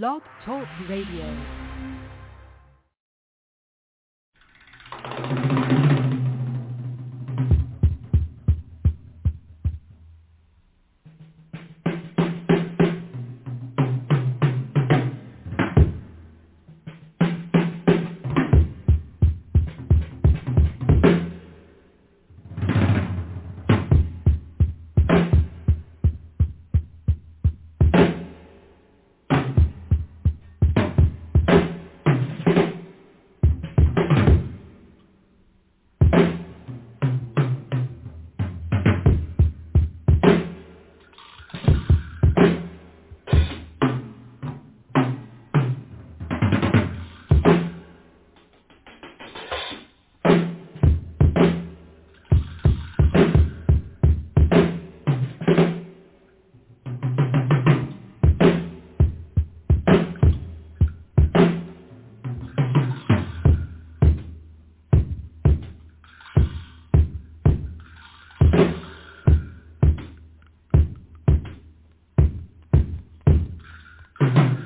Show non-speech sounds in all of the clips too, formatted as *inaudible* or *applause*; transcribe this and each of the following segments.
Blog Talk Radio. Thank you.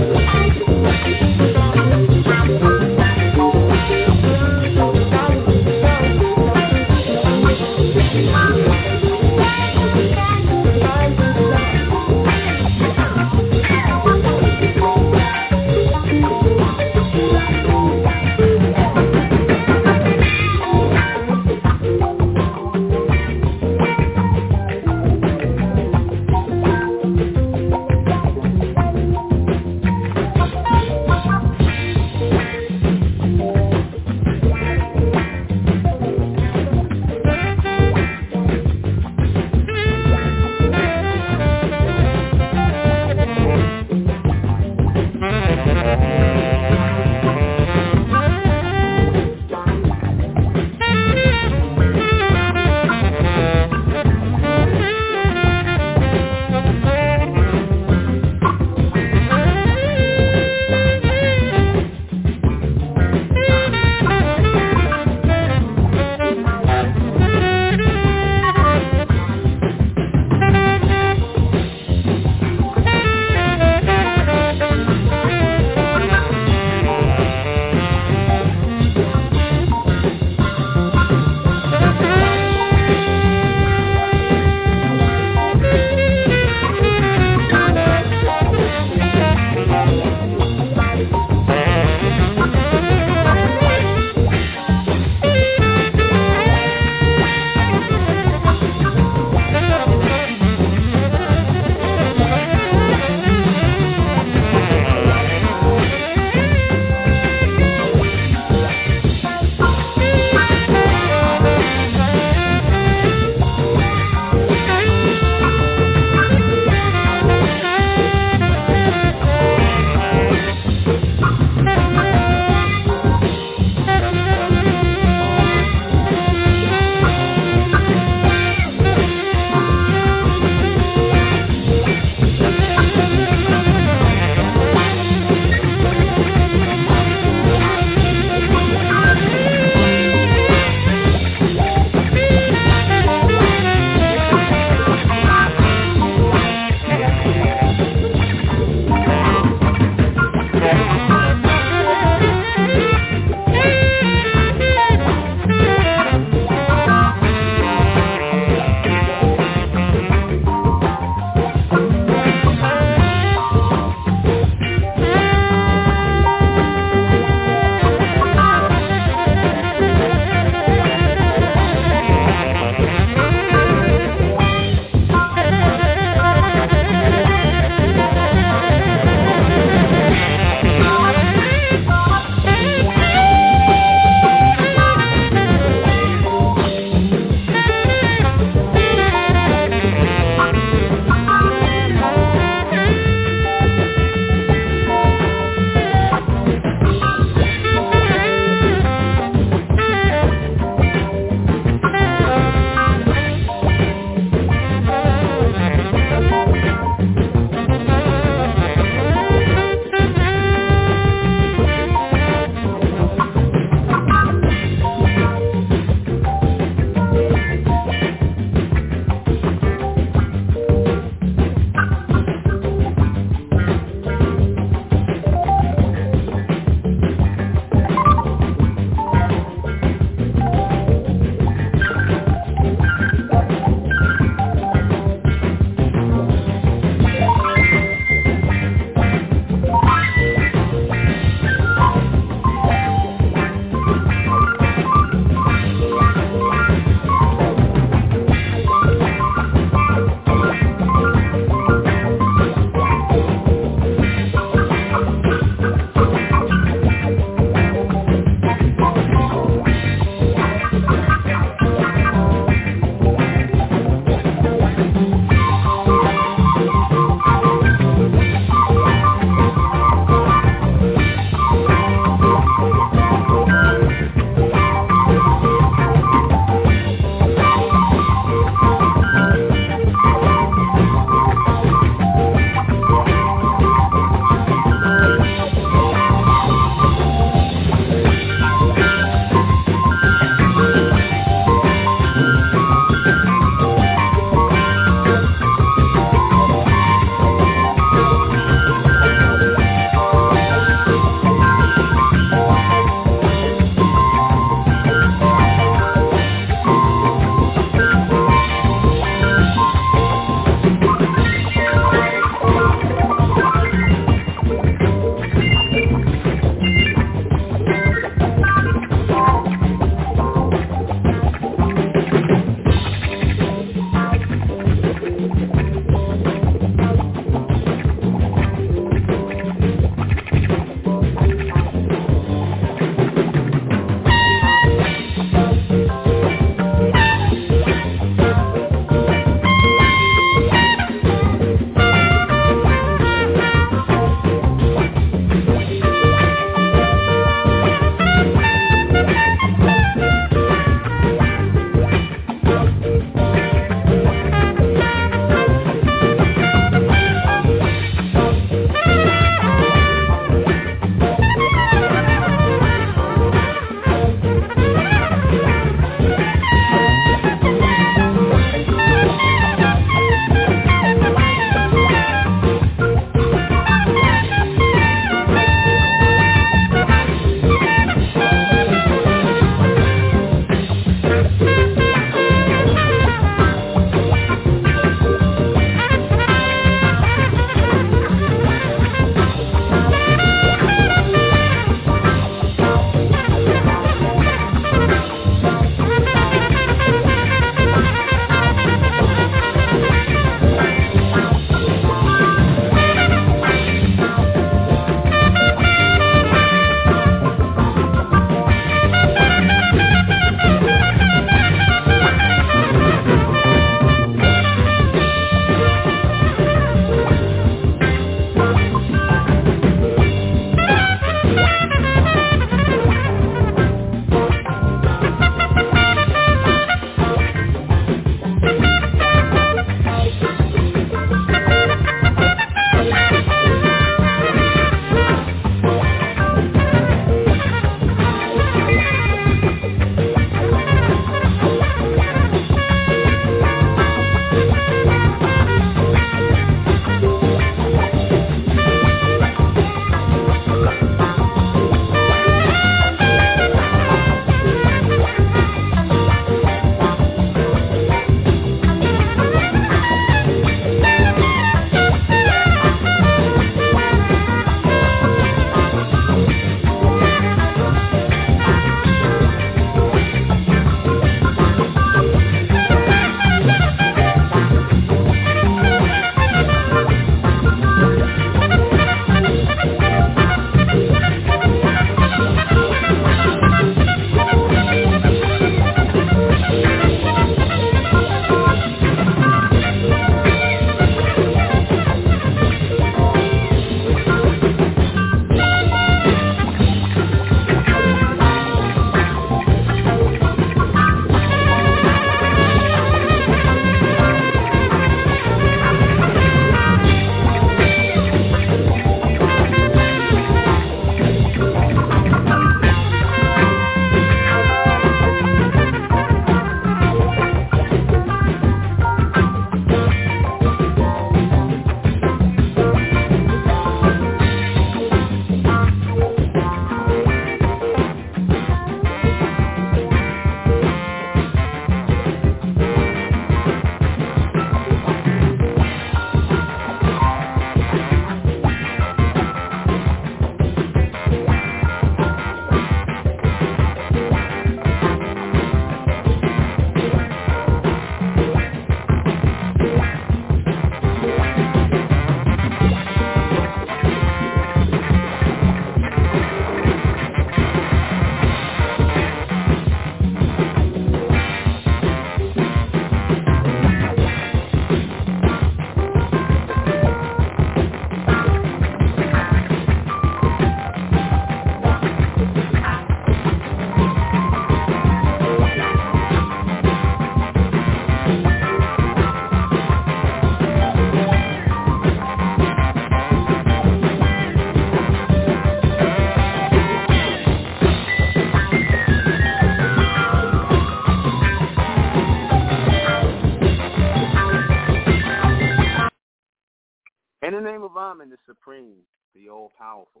Amen, the name of Amen, the Supreme, the all-powerful,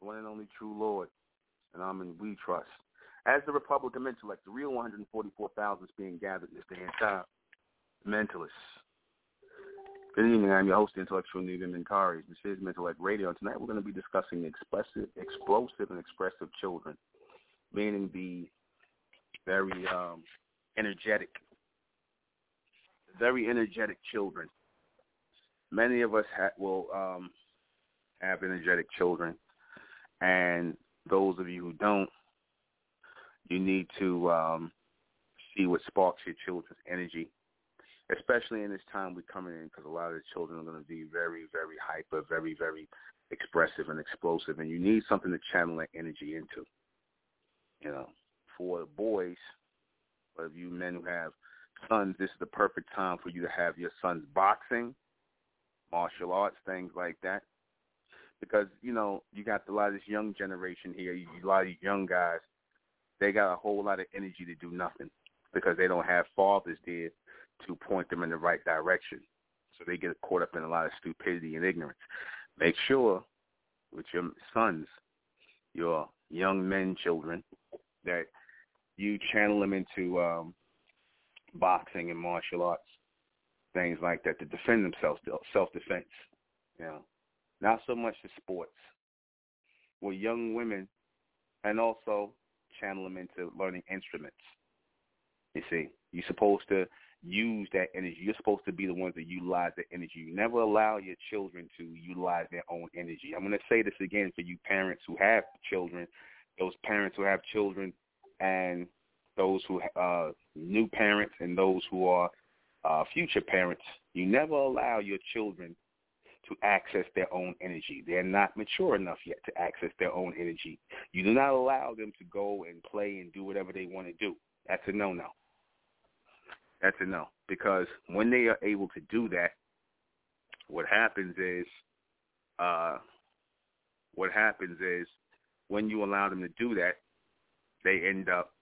the one and only true Lord, and I'm we trust. As the Republican intellect, the real 144,000 is being gathered this day and time. Mentalists. Good evening. I'm your host, the intellectual Negan Mentari. This is Mentellect Radio. And tonight we're going to be discussing expressive, explosive and expressive children, meaning the very um, energetic, very energetic children many of us ha- will um, have energetic children, and those of you who don't, you need to um, see what sparks your children's energy, especially in this time we're coming in, because a lot of the children are going to be very, very hyper, very, very expressive and explosive, and you need something to channel that energy into. You know, for the boys, for you men who have sons, this is the perfect time for you to have your sons boxing martial arts, things like that. Because, you know, you got a lot of this young generation here, a lot of young guys, they got a whole lot of energy to do nothing because they don't have fathers there to point them in the right direction. So they get caught up in a lot of stupidity and ignorance. Make sure with your sons, your young men, children, that you channel them into um, boxing and martial arts, things like that, to defend themselves, self-defense. You know, not so much the sports. With young women, and also channel them into learning instruments. You see, you're supposed to use that energy. You're supposed to be the ones that utilize that energy. You never allow your children to utilize their own energy. I'm going to say this again for you parents who have children, those parents who have children, and those who uh, new parents and those who are uh, future parents. You never allow your children to access their own energy. They're not mature enough yet to access their own energy. You do not allow them to go and play and do whatever they want to do. That's a no-no. That's a no. Because when they are able to do that, what happens is, uh, what happens is, when you allow them to do that, they end up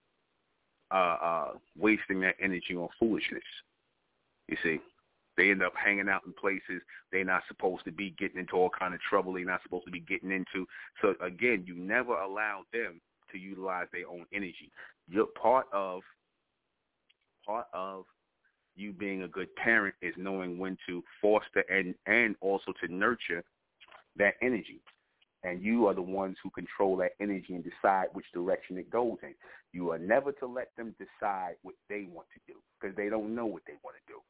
uh, uh, wasting their energy on foolishness. You see, they end up hanging out in places they're not supposed to be, getting into all kind of trouble they're not supposed to be getting into. So again, you never allow them to utilize their own energy. You're part of part of you being a good parent is knowing when to foster and and also to nurture that energy. And you are the ones who control that energy and decide which direction it goes in. You are never to let them decide what they want to do because they don't know what they want to do.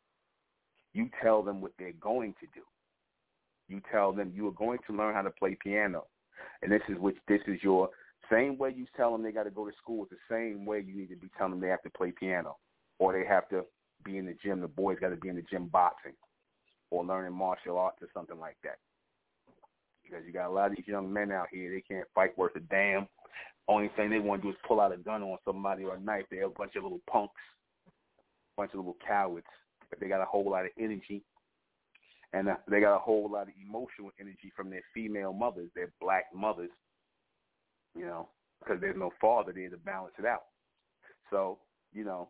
You tell them what they're going to do. You tell them you are going to learn how to play piano. And this is which this is your same way you tell them they got to go to school. It's the same way you need to be telling them they have to play piano or they have to be in the gym. The boys got to be in the gym boxing or learning martial arts or something like that. Because you got a lot of these young men out here, they can't fight worth a damn. Only thing they want to do is pull out a gun on somebody or a knife. They're a bunch of little punks, bunch of little cowards. They got a whole lot of energy, and uh, they got a whole lot of emotional energy from their female mothers, their black mothers. You know, because there's no father there to balance it out. So you know,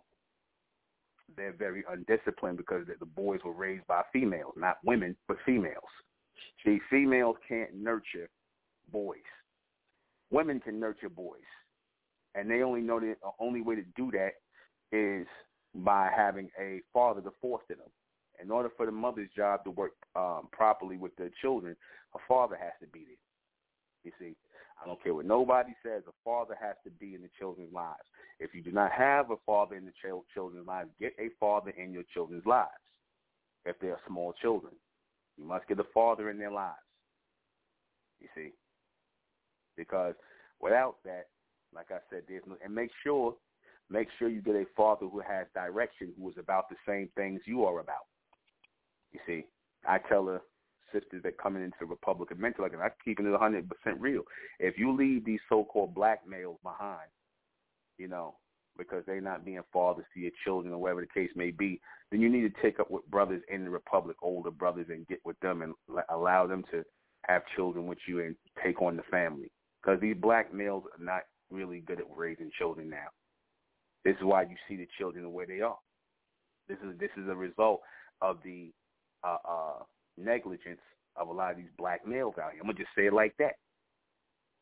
they're very undisciplined because the boys were raised by females, not women, but females. See, females can't nurture boys. Women can nurture boys, and they only know the only way to do that is by having a father to foster them. In order for the mother's job to work um, properly with their children, a father has to be there. You see, I don't care what nobody says. A father has to be in the children's lives. If you do not have a father in the ch- children's lives, get a father in your children's lives. If they are small children, you must get a father in their lives. You see, because without that, like I said, there's no. And make sure, make sure you get a father who has direction, who is about the same things you are about. You see, I tell her sisters that coming into the Republic of Mental, like, I'm keeping it 100% real. If you leave these so-called black males behind, you know, because they're not being fathers to your children or whatever the case may be, then you need to take up with brothers in the Republic, older brothers, and get with them and allow them to have children with you and take on the family. Because these black males are not really good at raising children now. This is why you see the children the way they are. This is this is a result of the uh, uh, negligence of a lot of these black males out here. I'm gonna just say it like that.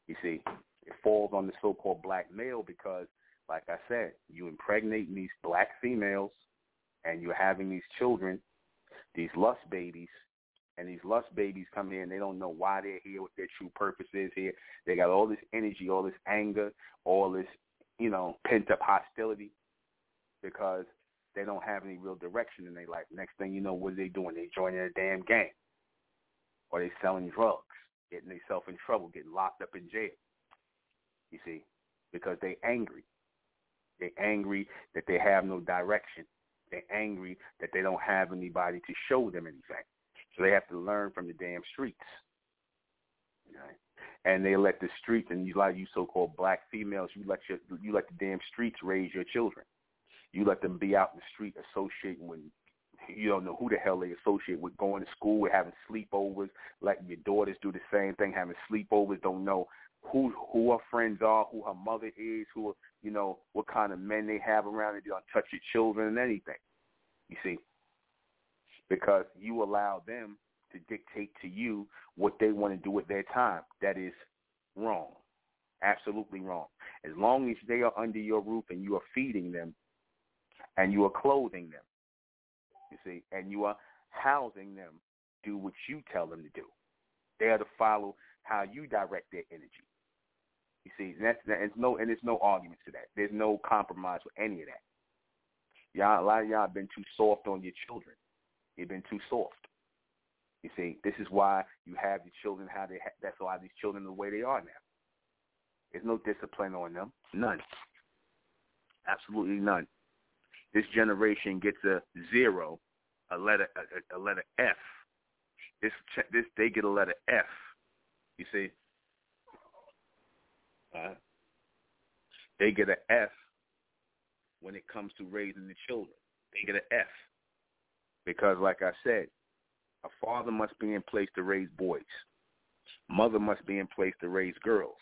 You see, it falls on the so-called black male because, like I said, you impregnating these black females, and you're having these children, these lust babies, and these lust babies come and they don't know why they're here, what their true purpose is here. They got all this energy, all this anger, all this, you know, pent up hostility because they don't have any real direction in their life. Next thing you know, what are they doing? They joining a damn gang. Or they selling drugs, getting themselves in trouble, getting locked up in jail. You see, because they angry. They angry that they have no direction. They angry that they don't have anybody to show them anything. So they have to learn from the damn streets. Right? And they let the streets and you like you so-called black females, you let your you let the damn streets raise your children. You let them be out in the street associating with you don't know who the hell they associate with going to school, with having sleepovers, letting your daughters do the same thing, having sleepovers, don't know who who her friends are, who her mother is, who you know, what kind of men they have around, they don't touch your children and anything. You see. Because you allow them to dictate to you what they want to do with their time. That is wrong. Absolutely wrong. As long as they are under your roof and you are feeding them and you are clothing them, you see, and you are housing them, do what you tell them to do. They are to follow how you direct their energy. You see, and that's no and there's no arguments to that. There's no compromise with any of that. Y'all, a lot of y'all have been too soft on your children. You've been too soft. You see, this is why you have your children how they. Ha- that's why these children the way they are now. There's no discipline on them. None. Absolutely none. This generation gets a zero, a letter, a, a letter F. This, this, they get a letter F. You see, uh, they get an F when it comes to raising the children. They get an F because, like I said, a father must be in place to raise boys. Mother must be in place to raise girls.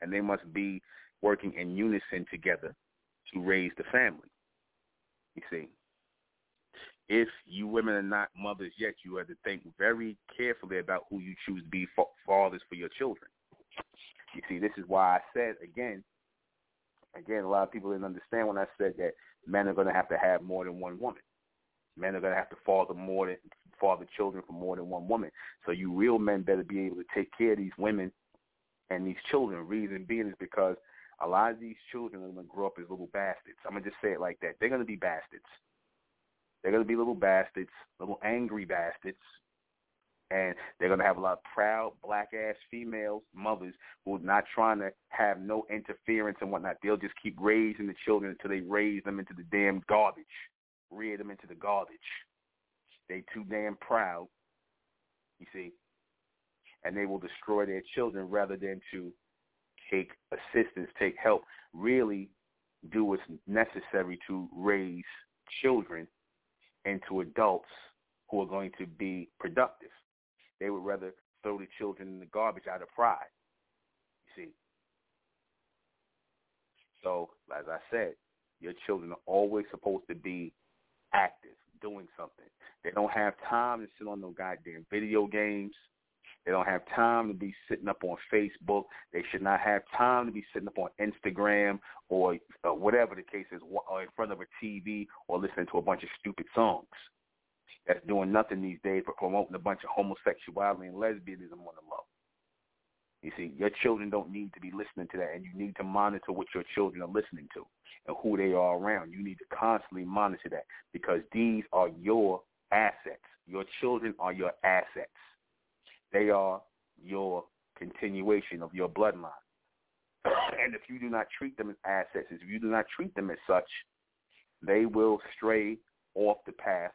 And they must be working in unison together to raise the family. You see, if you women are not mothers yet, you have to think very carefully about who you choose to be fathers for your children. You see, this is why I said again, again, a lot of people didn't understand when I said that men are going to have to have more than one woman. Men are going to have to father more than father children for more than one woman. So you real men better be able to take care of these women and these children. Reason being is because a lot of these children are going to grow up as little bastards. I'm going to just say it like that. They're going to be bastards. They're going to be little bastards, little angry bastards. And they're going to have a lot of proud black-ass females, mothers, who are not trying to have no interference and whatnot. They'll just keep raising the children until they raise them into the damn garbage, rear them into the garbage. They too damn proud, you see, and they will destroy their children rather than to take assistance, take help, really do what's necessary to raise children into adults who are going to be productive. They would rather throw the children in the garbage out of pride. You see. So, as I said, your children are always supposed to be active, doing something. They don't have time to sit on no goddamn video games. They don't have time to be sitting up on Facebook. They should not have time to be sitting up on Instagram or uh, whatever the case is, or in front of a TV or listening to a bunch of stupid songs. That's doing nothing these days but promoting a bunch of homosexuality and lesbianism on the low. You see, your children don't need to be listening to that, and you need to monitor what your children are listening to and who they are around. You need to constantly monitor that because these are your assets. Your children are your assets. They are your continuation of your bloodline. *coughs* and if you do not treat them as assets, if you do not treat them as such, they will stray off the path.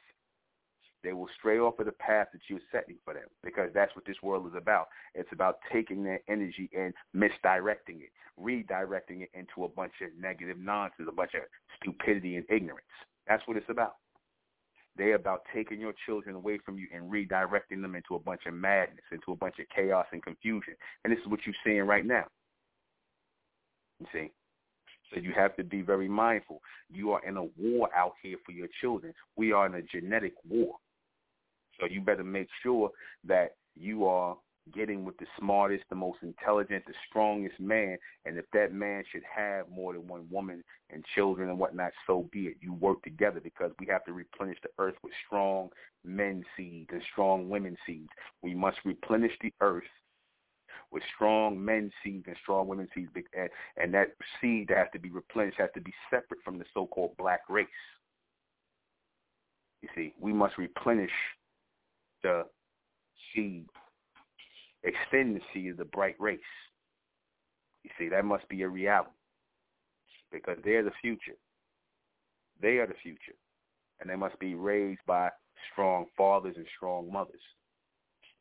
They will stray off of the path that you're setting for them because that's what this world is about. It's about taking their energy and misdirecting it, redirecting it into a bunch of negative nonsense, a bunch of stupidity and ignorance. That's what it's about. They're about taking your children away from you and redirecting them into a bunch of madness, into a bunch of chaos and confusion. And this is what you're seeing right now. You see? So you have to be very mindful. You are in a war out here for your children. We are in a genetic war. So you better make sure that you are getting with the smartest, the most intelligent, the strongest man. And if that man should have more than one woman and children and whatnot, so be it. You work together because we have to replenish the earth with strong men seeds and strong women seeds. We must replenish the earth with strong men seeds and strong women seeds. And, and that seed that has to be replenished has to be separate from the so-called black race. You see, we must replenish the seed extend the seed of the bright race. You see, that must be a reality because they're the future. They are the future, and they must be raised by strong fathers and strong mothers.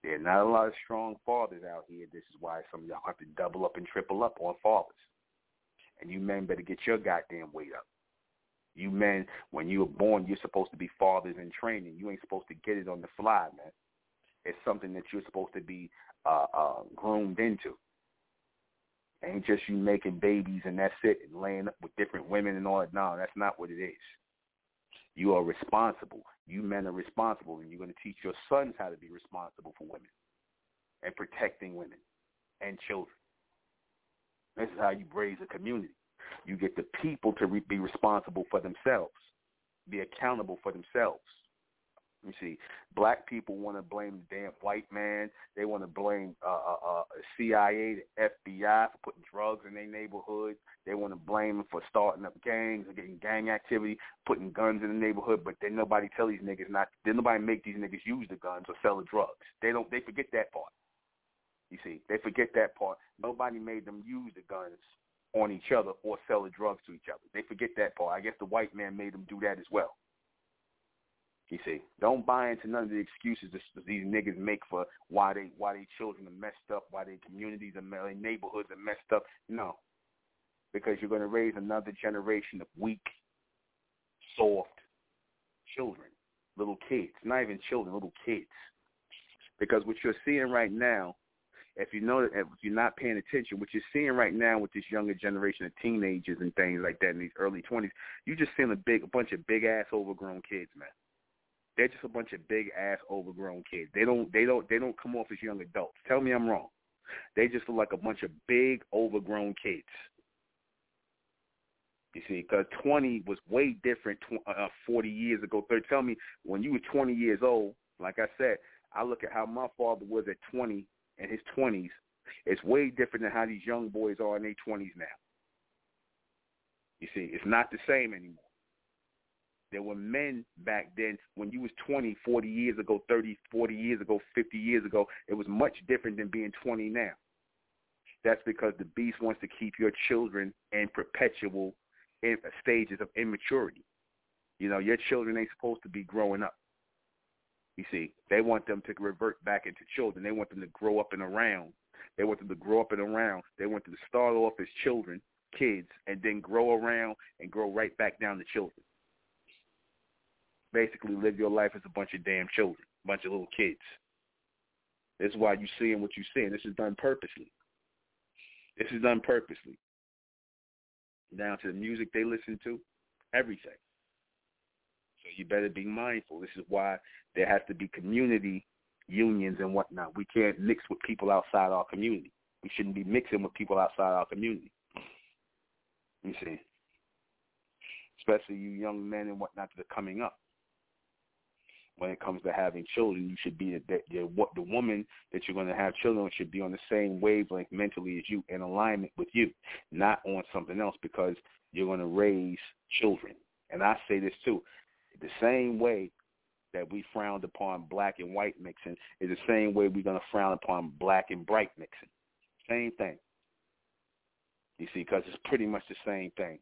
There are not a lot of strong fathers out here. This is why some of y'all have to double up and triple up on fathers. And you men better get your goddamn weight up. You men, when you were born, you're supposed to be fathers in training. You ain't supposed to get it on the fly, man. It's something that you're supposed to be uh, uh, groomed into. Ain't just you making babies and that's it, and laying up with different women and all that. No, that's not what it is. You are responsible. You men are responsible, and you're going to teach your sons how to be responsible for women and protecting women and children. This is how you raise a community. You get the people to re- be responsible for themselves, be accountable for themselves. You see, black people want to blame the damn white man. They want to blame uh, uh, uh, CIA, the FBI for putting drugs in their neighborhood. They want to blame them for starting up gangs and getting gang activity, putting guns in the neighborhood. But then nobody tell these niggas not. Then nobody make these niggas use the guns or sell the drugs. They don't. They forget that part. You see, they forget that part. Nobody made them use the guns on each other or sell the drugs to each other. They forget that part. I guess the white man made them do that as well. You see, don't buy into none of the excuses these niggas make for why they why they children are messed up, why their communities and their neighborhoods are messed up. No, because you're going to raise another generation of weak, soft children, little kids, not even children, little kids. Because what you're seeing right now, if you know, if you're not paying attention, what you're seeing right now with this younger generation of teenagers and things like that in these early 20s, you're just seeing a big, a bunch of big ass overgrown kids, man they're just a bunch of big ass overgrown kids. They don't they don't they don't come off as young adults. Tell me I'm wrong. They just look like a bunch of big overgrown kids. You see, because 20 was way different tw- uh, 40 years ago. 30. Tell me, when you were 20 years old, like I said, I look at how my father was at 20 in his 20s. It's way different than how these young boys are in their 20s now. You see, it's not the same anymore. There were men back then when you was 20, 40 years ago, 30, 40 years ago, 50 years ago. It was much different than being 20 now. That's because the beast wants to keep your children in perpetual stages of immaturity. You know, your children ain't supposed to be growing up. You see, they want them to revert back into children. They want them to grow up and around. They want them to grow up and around. They want them to start off as children, kids, and then grow around and grow right back down to children basically live your life as a bunch of damn children, a bunch of little kids. This is why you're seeing what you're seeing. This is done purposely. This is done purposely. Down to the music they listen to, everything. So you better be mindful. This is why there has to be community unions and whatnot. We can't mix with people outside our community. We shouldn't be mixing with people outside our community. You see, especially you young men and whatnot that are coming up when it comes to having children. You should be that what the woman that you're going to have children with should be on the same wavelength mentally as you, in alignment with you, not on something else because you're going to raise children. And I say this too, the same way that we frowned upon black and white mixing is the same way we're going to frown upon black and bright mixing. Same thing. You see, because it's pretty much the same thing.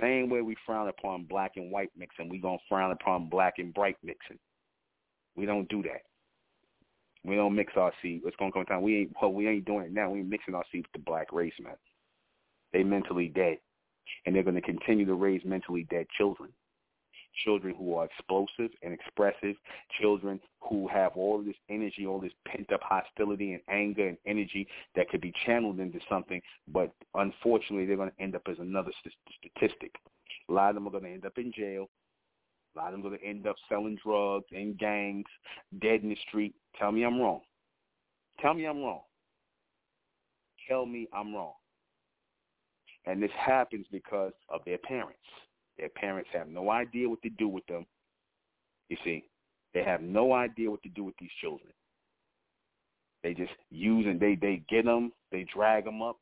Same way we frown upon black and white mixing, we gonna frown upon black and bright mixing. We don't do that. We don't mix our seed. It's gonna come time. We ain't well, we ain't doing it now. We ain't mixing our seed with the black race, man. They mentally dead, and they're gonna continue to raise mentally dead children children who are explosive and expressive, children who have all this energy, all this pent-up hostility and anger and energy that could be channeled into something, but unfortunately they're going to end up as another st- statistic. A lot of them are going to end up in jail. A lot of them are going to end up selling drugs in gangs, dead in the street. Tell me I'm wrong. Tell me I'm wrong. Tell me I'm wrong. And this happens because of their parents. Their parents have no idea what to do with them. You see, they have no idea what to do with these children. They just use and they they get them, they drag them up,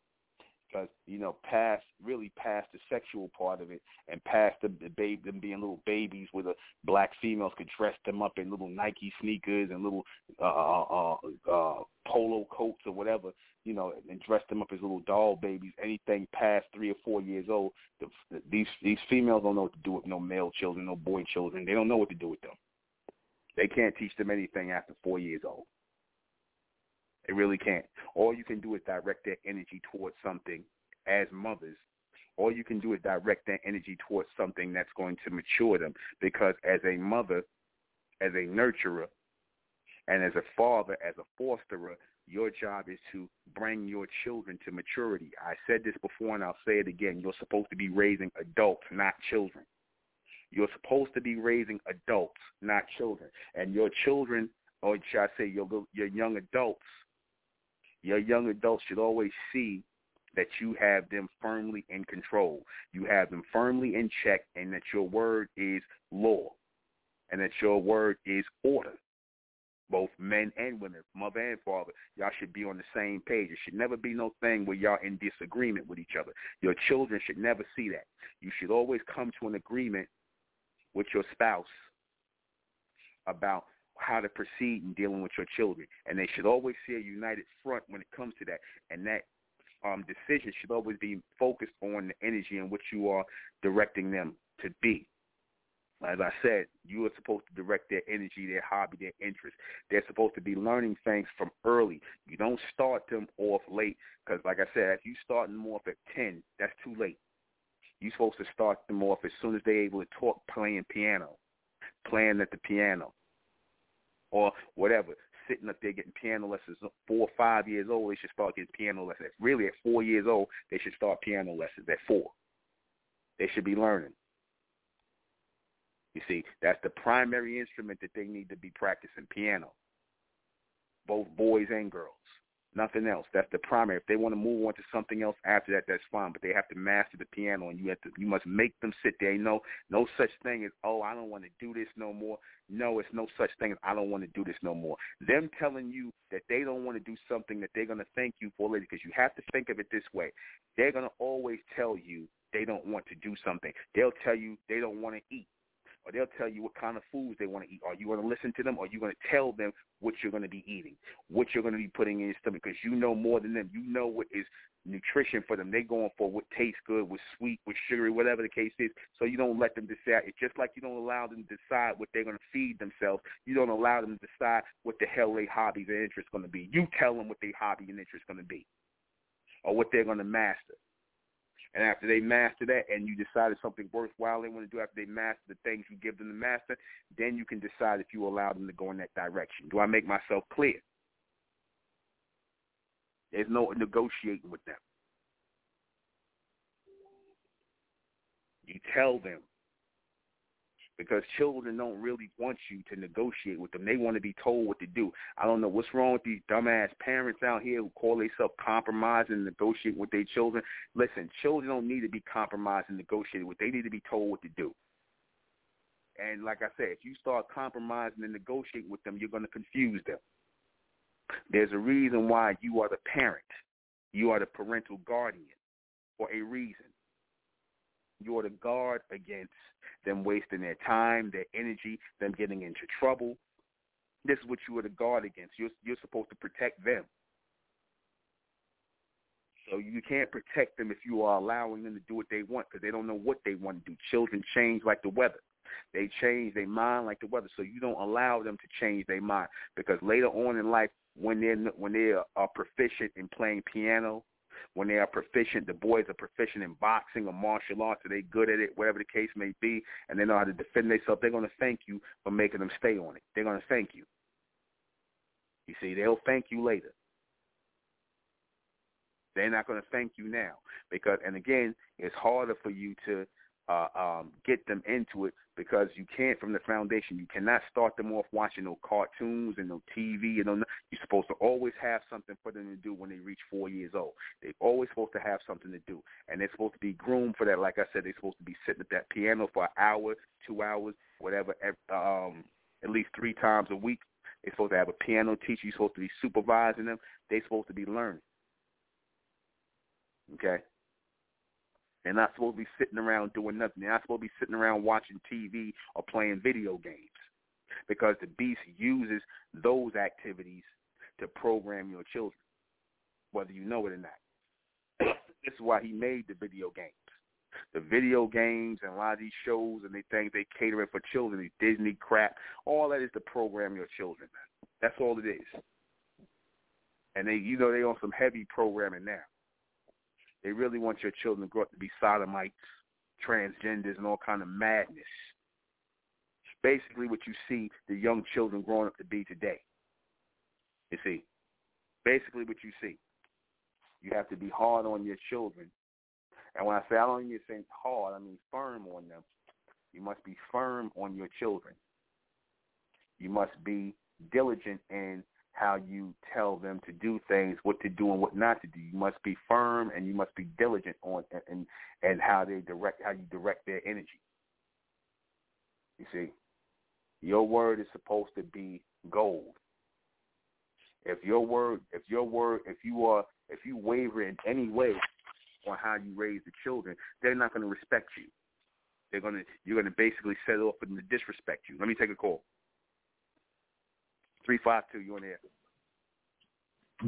because you know past really past the sexual part of it and past the, the babe them being little babies where the black females could dress them up in little Nike sneakers and little uh, uh, uh, uh, polo coats or whatever you know and dress them up as little doll babies anything past three or four years old the, the, these these females don't know what to do with no male children no boy children. They don't know what to do with them. They can't teach them anything after four years old it really can't. All you can do is direct their energy towards something as mothers. All you can do is direct their energy towards something that's going to mature them. Because as a mother, as a nurturer, and as a father, as a fosterer, your job is to bring your children to maturity. I said this before and I'll say it again. You're supposed to be raising adults, not children. You're supposed to be raising adults, not children. And your children, or should I say your, your young adults, your young adults should always see that you have them firmly in control. You have them firmly in check and that your word is law and that your word is order. Both men and women, mother and father, y'all should be on the same page. It should never be no thing where y'all in disagreement with each other. Your children should never see that. You should always come to an agreement with your spouse about how to proceed in dealing with your children. And they should always see a united front when it comes to that. And that um, decision should always be focused on the energy in which you are directing them to be. As I said, you are supposed to direct their energy, their hobby, their interest. They're supposed to be learning things from early. You don't start them off late because, like I said, if you start them off at 10, that's too late. You're supposed to start them off as soon as they're able to talk playing piano, playing at the piano, or whatever. Sitting up there getting piano lessons, four or five years old, they should start getting piano lessons. Really, at four years old, they should start piano lessons. At four, they should be learning. You see, that's the primary instrument that they need to be practicing, piano. Both boys and girls. Nothing else. That's the primary. If they want to move on to something else after that, that's fine. But they have to master the piano, and you have to. You must make them sit there. No, no such thing as oh, I don't want to do this no more. No, it's no such thing as I don't want to do this no more. Them telling you that they don't want to do something that they're going to thank you for later, because you have to think of it this way. They're going to always tell you they don't want to do something. They'll tell you they don't want to eat or they'll tell you what kind of foods they want to eat. Are you going to listen to them or are you going to tell them what you're going to be eating, what you're going to be putting in your stomach? Because you know more than them. You know what is nutrition for them. They're going for what tastes good, what's sweet, what's sugary, whatever the case is. So you don't let them decide. It's just like you don't allow them to decide what they're going to feed themselves. You don't allow them to decide what the hell their hobbies and interests going to be. You tell them what their hobby and interest going to be or what they're going to master. And after they master that and you decided something worthwhile they want to do after they master the things you give them to master, then you can decide if you allow them to go in that direction. Do I make myself clear? There's no negotiating with them. You tell them because children don't really want you to negotiate with them. They want to be told what to do. I don't know what's wrong with these dumbass parents out here who call themselves compromising and negotiating with their children. Listen, children don't need to be compromised and negotiated with. They need to be told what to do. And like I said, if you start compromising and negotiating with them, you're going to confuse them. There's a reason why you are the parent. You are the parental guardian for a reason. You are the guard against them wasting their time, their energy, them getting into trouble. This is what you are to guard against. You're, you're supposed to protect them. So you can't protect them if you are allowing them to do what they want because they don't know what they want to do. Children change like the weather. They change their mind like the weather. So you don't allow them to change their mind because later on in life, when they're when they are proficient in playing piano, when they are proficient, the boys are proficient in boxing or martial arts, or they good at it, whatever the case may be, and they know how to defend themselves, they're going to thank you for making them stay on it. They're going to thank you. You see, they'll thank you later. They're not going to thank you now because, and again, it's harder for you to uh, um, get them into it because you can't from the foundation. You cannot start them off watching no cartoons and no TV. And no, you're supposed to always have something for them to do when they reach four years old. They're always supposed to have something to do, and they're supposed to be groomed for that. Like I said, they're supposed to be sitting at that piano for an hour, two hours, whatever, um, at least three times a week. They're supposed to have a piano teacher. You're supposed to be supervising them. They're supposed to be learning. Okay, they're not supposed to be sitting around doing nothing. They're not supposed to be sitting around watching TV or playing video games because the beast uses those activities to program your children, whether you know it or not. *coughs* this is why he made the video games. The video games and a lot of these shows and they think they cater it for children, the Disney crap, all that is to program your children. That's all it is. And they, you know, they on some heavy programming now. They really want your children to grow up to be sodomites, transgenders, and all kind of madness. It's Basically, what you see the young children growing up to be today. You see, basically what you see. You have to be hard on your children. And when I say I don't mean say hard, I mean firm on them. You must be firm on your children. You must be diligent in how you tell them to do things, what to do and what not to do. You must be firm and you must be diligent on and and how they direct how you direct their energy. You see, your word is supposed to be gold. If your word, if your word, if you are, if you waver in any way on how you raise the children, they're not going to respect you. They're going to, you're going to basically set off to disrespect you. Let me take a call. Three five two. You on air?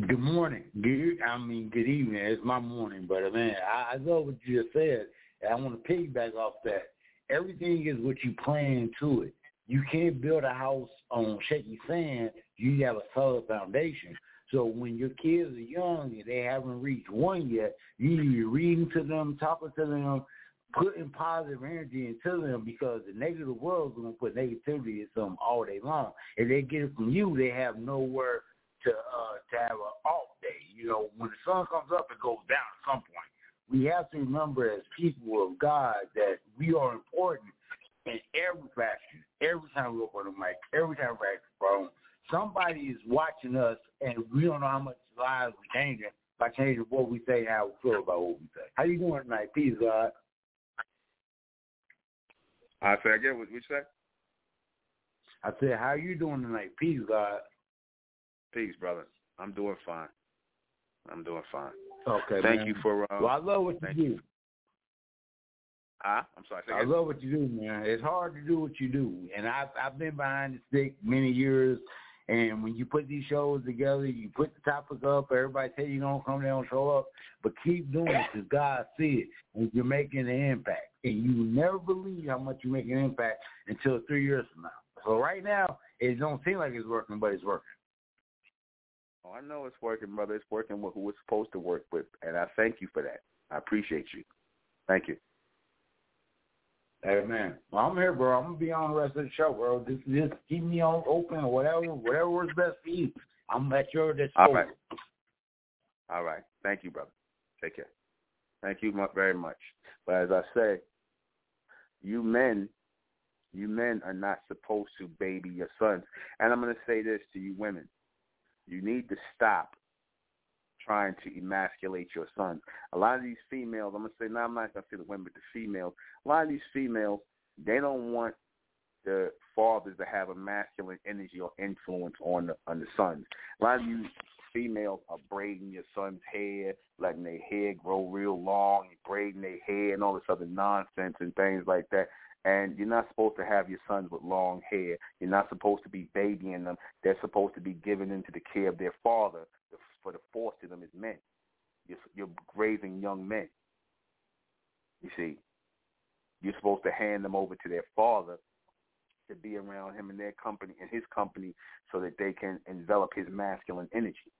Good morning. Good. I mean, good evening. It's my morning, but man, I, I love what you just said. And I want to piggyback off that. Everything is what you plan to it. You can't build a house on shaky sand. You have a solid foundation. So when your kids are young and they haven't reached one yet, you need to to them, talking to them, putting positive energy into them because the negative world is going to put negativity into them all day long. If they get it from you, they have nowhere to uh, to have an off day. You know, when the sun comes up, it goes down at some point. We have to remember as people of God that we are important in every fashion. Every time we open the mic, every time we act the phone, somebody is watching us, and we don't know how much lives we're changing by changing what we say, how we feel about what we say. How you doing tonight? Peace, God. I say again. What you say? I said, how you doing tonight? Peace, God. Peace, brother. I'm doing fine. I'm doing fine. Okay. Thank man. you for. Um, well, I love what you do. you. I'm sorry. I love what you do, man. It's hard to do what you do, and I've I've been behind the stick many years. And when you put these shows together, you put the topic up. Everybody say you don't come, they don't show up, but keep doing it because God see it, and you're making an impact. And you never believe how much you make an impact until three years from now. So right now, it don't seem like it's working, but it's working. Oh, I know it's working, brother. It's working with who it's supposed to work with, and I thank you for that. I appreciate you. Thank you. Man, well, I'm here, bro. I'm gonna be on the rest of the show, bro. Just just keep me on open or whatever, whatever works best for you. I'm at your disposal. All right. All right. Thank you, brother. Take care. Thank you very much. But as I say, you men, you men are not supposed to baby your sons. And I'm going to say this to you women. You need to stop trying to emasculate your sons. A lot of these females, I'm to say, no, I'm not to say the women, but the females, a lot of these females, they don't want the fathers to have a masculine energy or influence on the, on the sons. A lot of you females are braiding your son's hair, letting their hair grow real long, braiding their hair and all this other nonsense and things like that. And you're not supposed to have your sons with long hair. You're not supposed to be babying them. They're supposed to be given into the care of their father for the foster them as men. You're, you're raising young men. You see, you're supposed to hand them over to their father to be around him in their company, in his company, so that they can envelop his masculine energy,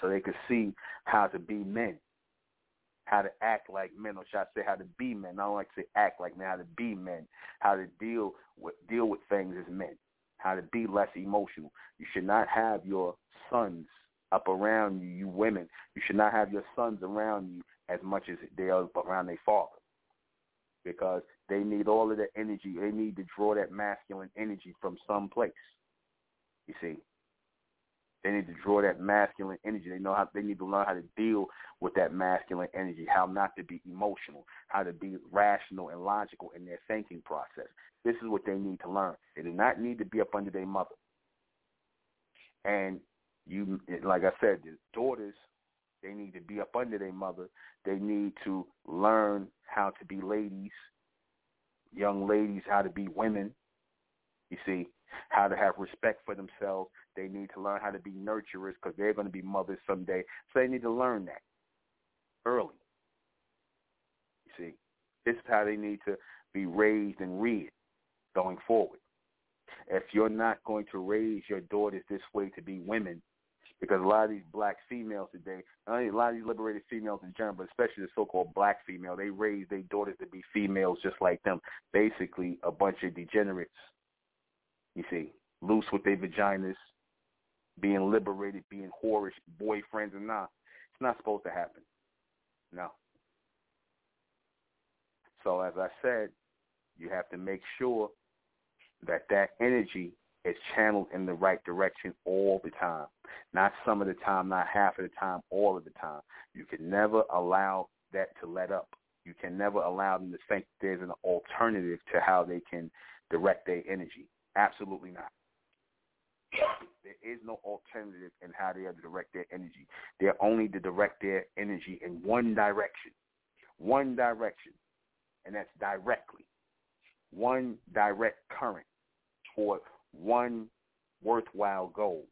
so they can see how to be men, how to act like men, or should I say, how to be men? I don't like to say act like men, how to be men, how to deal with deal with things as men, how to be less emotional. You should not have your sons up around you, you women. You should not have your sons around you as much as they are around their father because they need all of the energy. They need to draw that masculine energy from some place. You see, they need to draw that masculine energy. They know how they need to learn how to deal with that masculine energy, how not to be emotional, how to be rational and logical in their thinking process. This is what they need to learn. They do not need to be up under their mother. And you, like I said, the daughters, they need to be up under their mother. They need to learn how to be ladies, young ladies, how to be women. You see, how to have respect for themselves. They need to learn how to be nurturers because they're going to be mothers someday. So they need to learn that early. You see, this is how they need to be raised and reared going forward. If you're not going to raise your daughters this way to be women, because a lot of these black females today, a lot of these liberated females in general, but especially the so-called black female, they raise their daughters to be females just like them. Basically, a bunch of degenerates. You see, loose with their vaginas, being liberated, being whorish boyfriends and not. It's not supposed to happen. No. So as I said, you have to make sure that that energy is channeled in the right direction all the time. Not some of the time, not half of the time, all of the time. You can never allow that to let up. You can never allow them to think there's an alternative to how they can direct their energy. Absolutely not. There is no alternative in how they direct their energy. They're only to direct their energy in one direction. One direction. And that's directly. One direct current toward one worthwhile goal.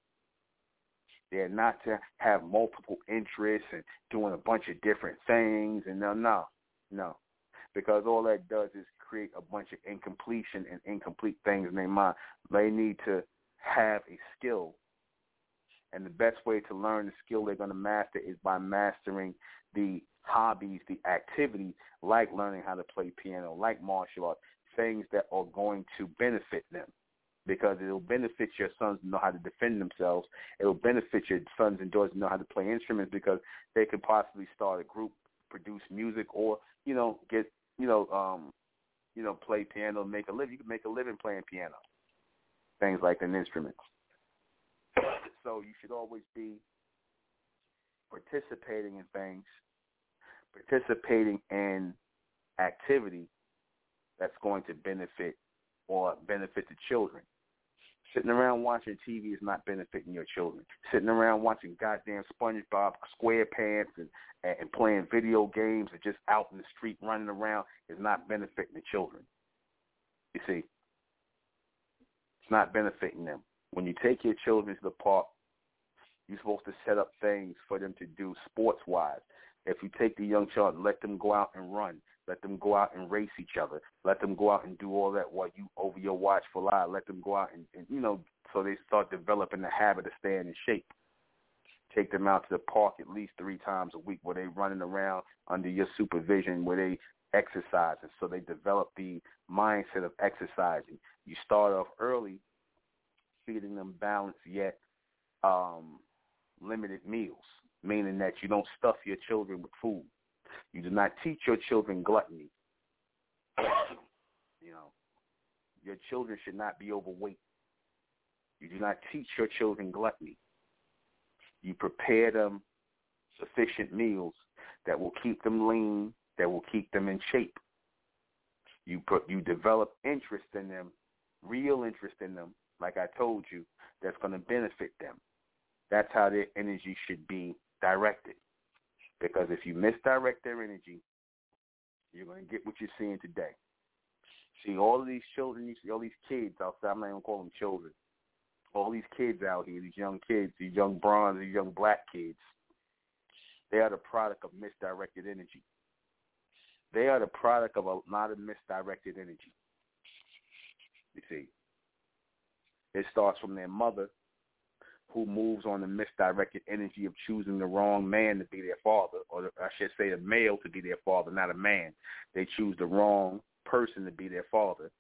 They're not to have multiple interests and doing a bunch of different things and no, no, no. Because all that does is create a bunch of incompletion and incomplete things in their mind. They need to have a skill. And the best way to learn the skill they're going to master is by mastering the hobbies, the activities, like learning how to play piano, like martial arts, things that are going to benefit them because it'll benefit your sons to know how to defend themselves. It'll benefit your sons and daughters to know how to play instruments because they could possibly start a group, produce music, or you know get you know um you know play piano, make a living. You can make a living playing piano, things like an instrument. so you should always be participating in things, participating in activity that's going to benefit or benefit the children. Sitting around watching TV is not benefiting your children. Sitting around watching goddamn SpongeBob SquarePants and, and playing video games and just out in the street running around is not benefiting the children. You see, it's not benefiting them. When you take your children to the park, you're supposed to set up things for them to do sports-wise. If you take the young child, let them go out and run. Let them go out and race each other. Let them go out and do all that while you over your watchful eye. Let them go out and, and you know, so they start developing the habit of staying in shape. Take them out to the park at least three times a week where they running around under your supervision, where they exercising, so they develop the mindset of exercising. You start off early, feeding them balanced yet um, limited meals, meaning that you don't stuff your children with food. You do not teach your children gluttony. you know, your children should not be overweight. You do not teach your children gluttony. You prepare them sufficient meals that will keep them lean, that will keep them in shape. You put, you develop interest in them, real interest in them, like I told you, that's going to benefit them. That's how their energy should be directed. Because if you misdirect their energy, you're going to get what you're seeing today. See, all of these children, you see all these kids outside, I'm not even calling them children. All these kids out here, these young kids, these young bronze, these young black kids, they are the product of misdirected energy. They are the product of a lot of misdirected energy. You see, it starts from their mother who moves on the misdirected energy of choosing the wrong man to be their father, or I should say a male to be their father, not a man. They choose the wrong person to be their father.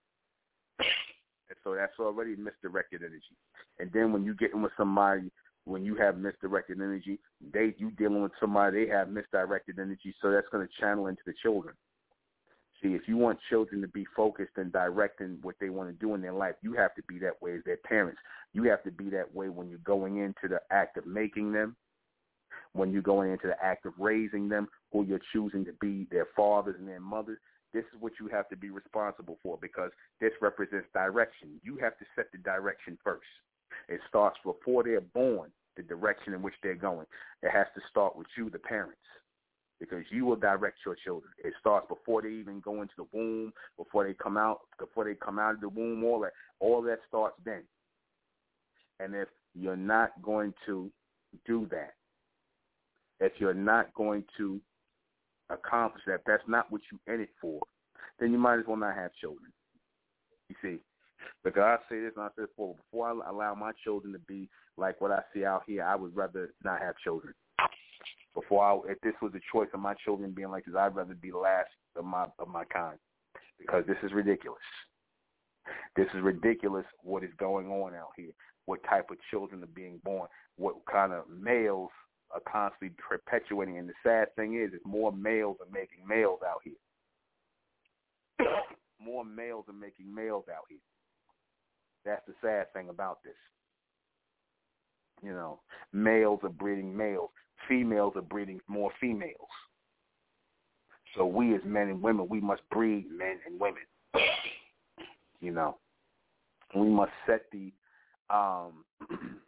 And so that's already misdirected energy. And then when you get in with somebody, when you have misdirected energy, they you dealing with somebody, they have misdirected energy, so that's going to channel into the children. See, if you want children to be focused and directing what they want to do in their life, you have to be that way as their parents. You have to be that way when you're going into the act of making them, when you're going into the act of raising them, who you're choosing to be their fathers and their mothers. This is what you have to be responsible for because this represents direction. You have to set the direction first. It starts before they're born, the direction in which they're going. It has to start with you, the parents because you will direct your children. It starts before they even go into the womb, before they come out, before they come out of the womb. All that, all that starts then. And if you're not going to do that, if you're not going to accomplish that, that's not what you in it for, then you might as well not have children. You see, because I say this and I said before, before I allow my children to be like what I see out here, I would rather not have children before I, if this was a choice of my children being like this, I'd rather be last of my of my kind because this is ridiculous. This is ridiculous what is going on out here. What type of children are being born? What kind of males are constantly perpetuating? And the sad thing is, is more males are making males out here. *coughs* more males are making males out here. That's the sad thing about this. You know, males are breeding males. Females are breeding more females. So we as men and women, we must breed men and women. you know, we must set the um, *clears throat*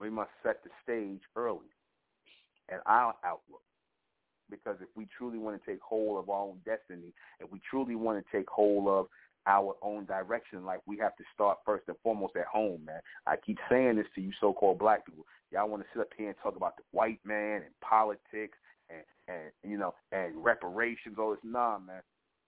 we must set the stage early and our outlook. Because if we truly want to take hold of our own destiny, if we truly want to take hold of our own direction Like we have to start first and foremost at home, man. I keep saying this to you so-called black people. Y'all want to sit up here and talk about the white man and politics and, and you know, and reparations, all this. Nah, man.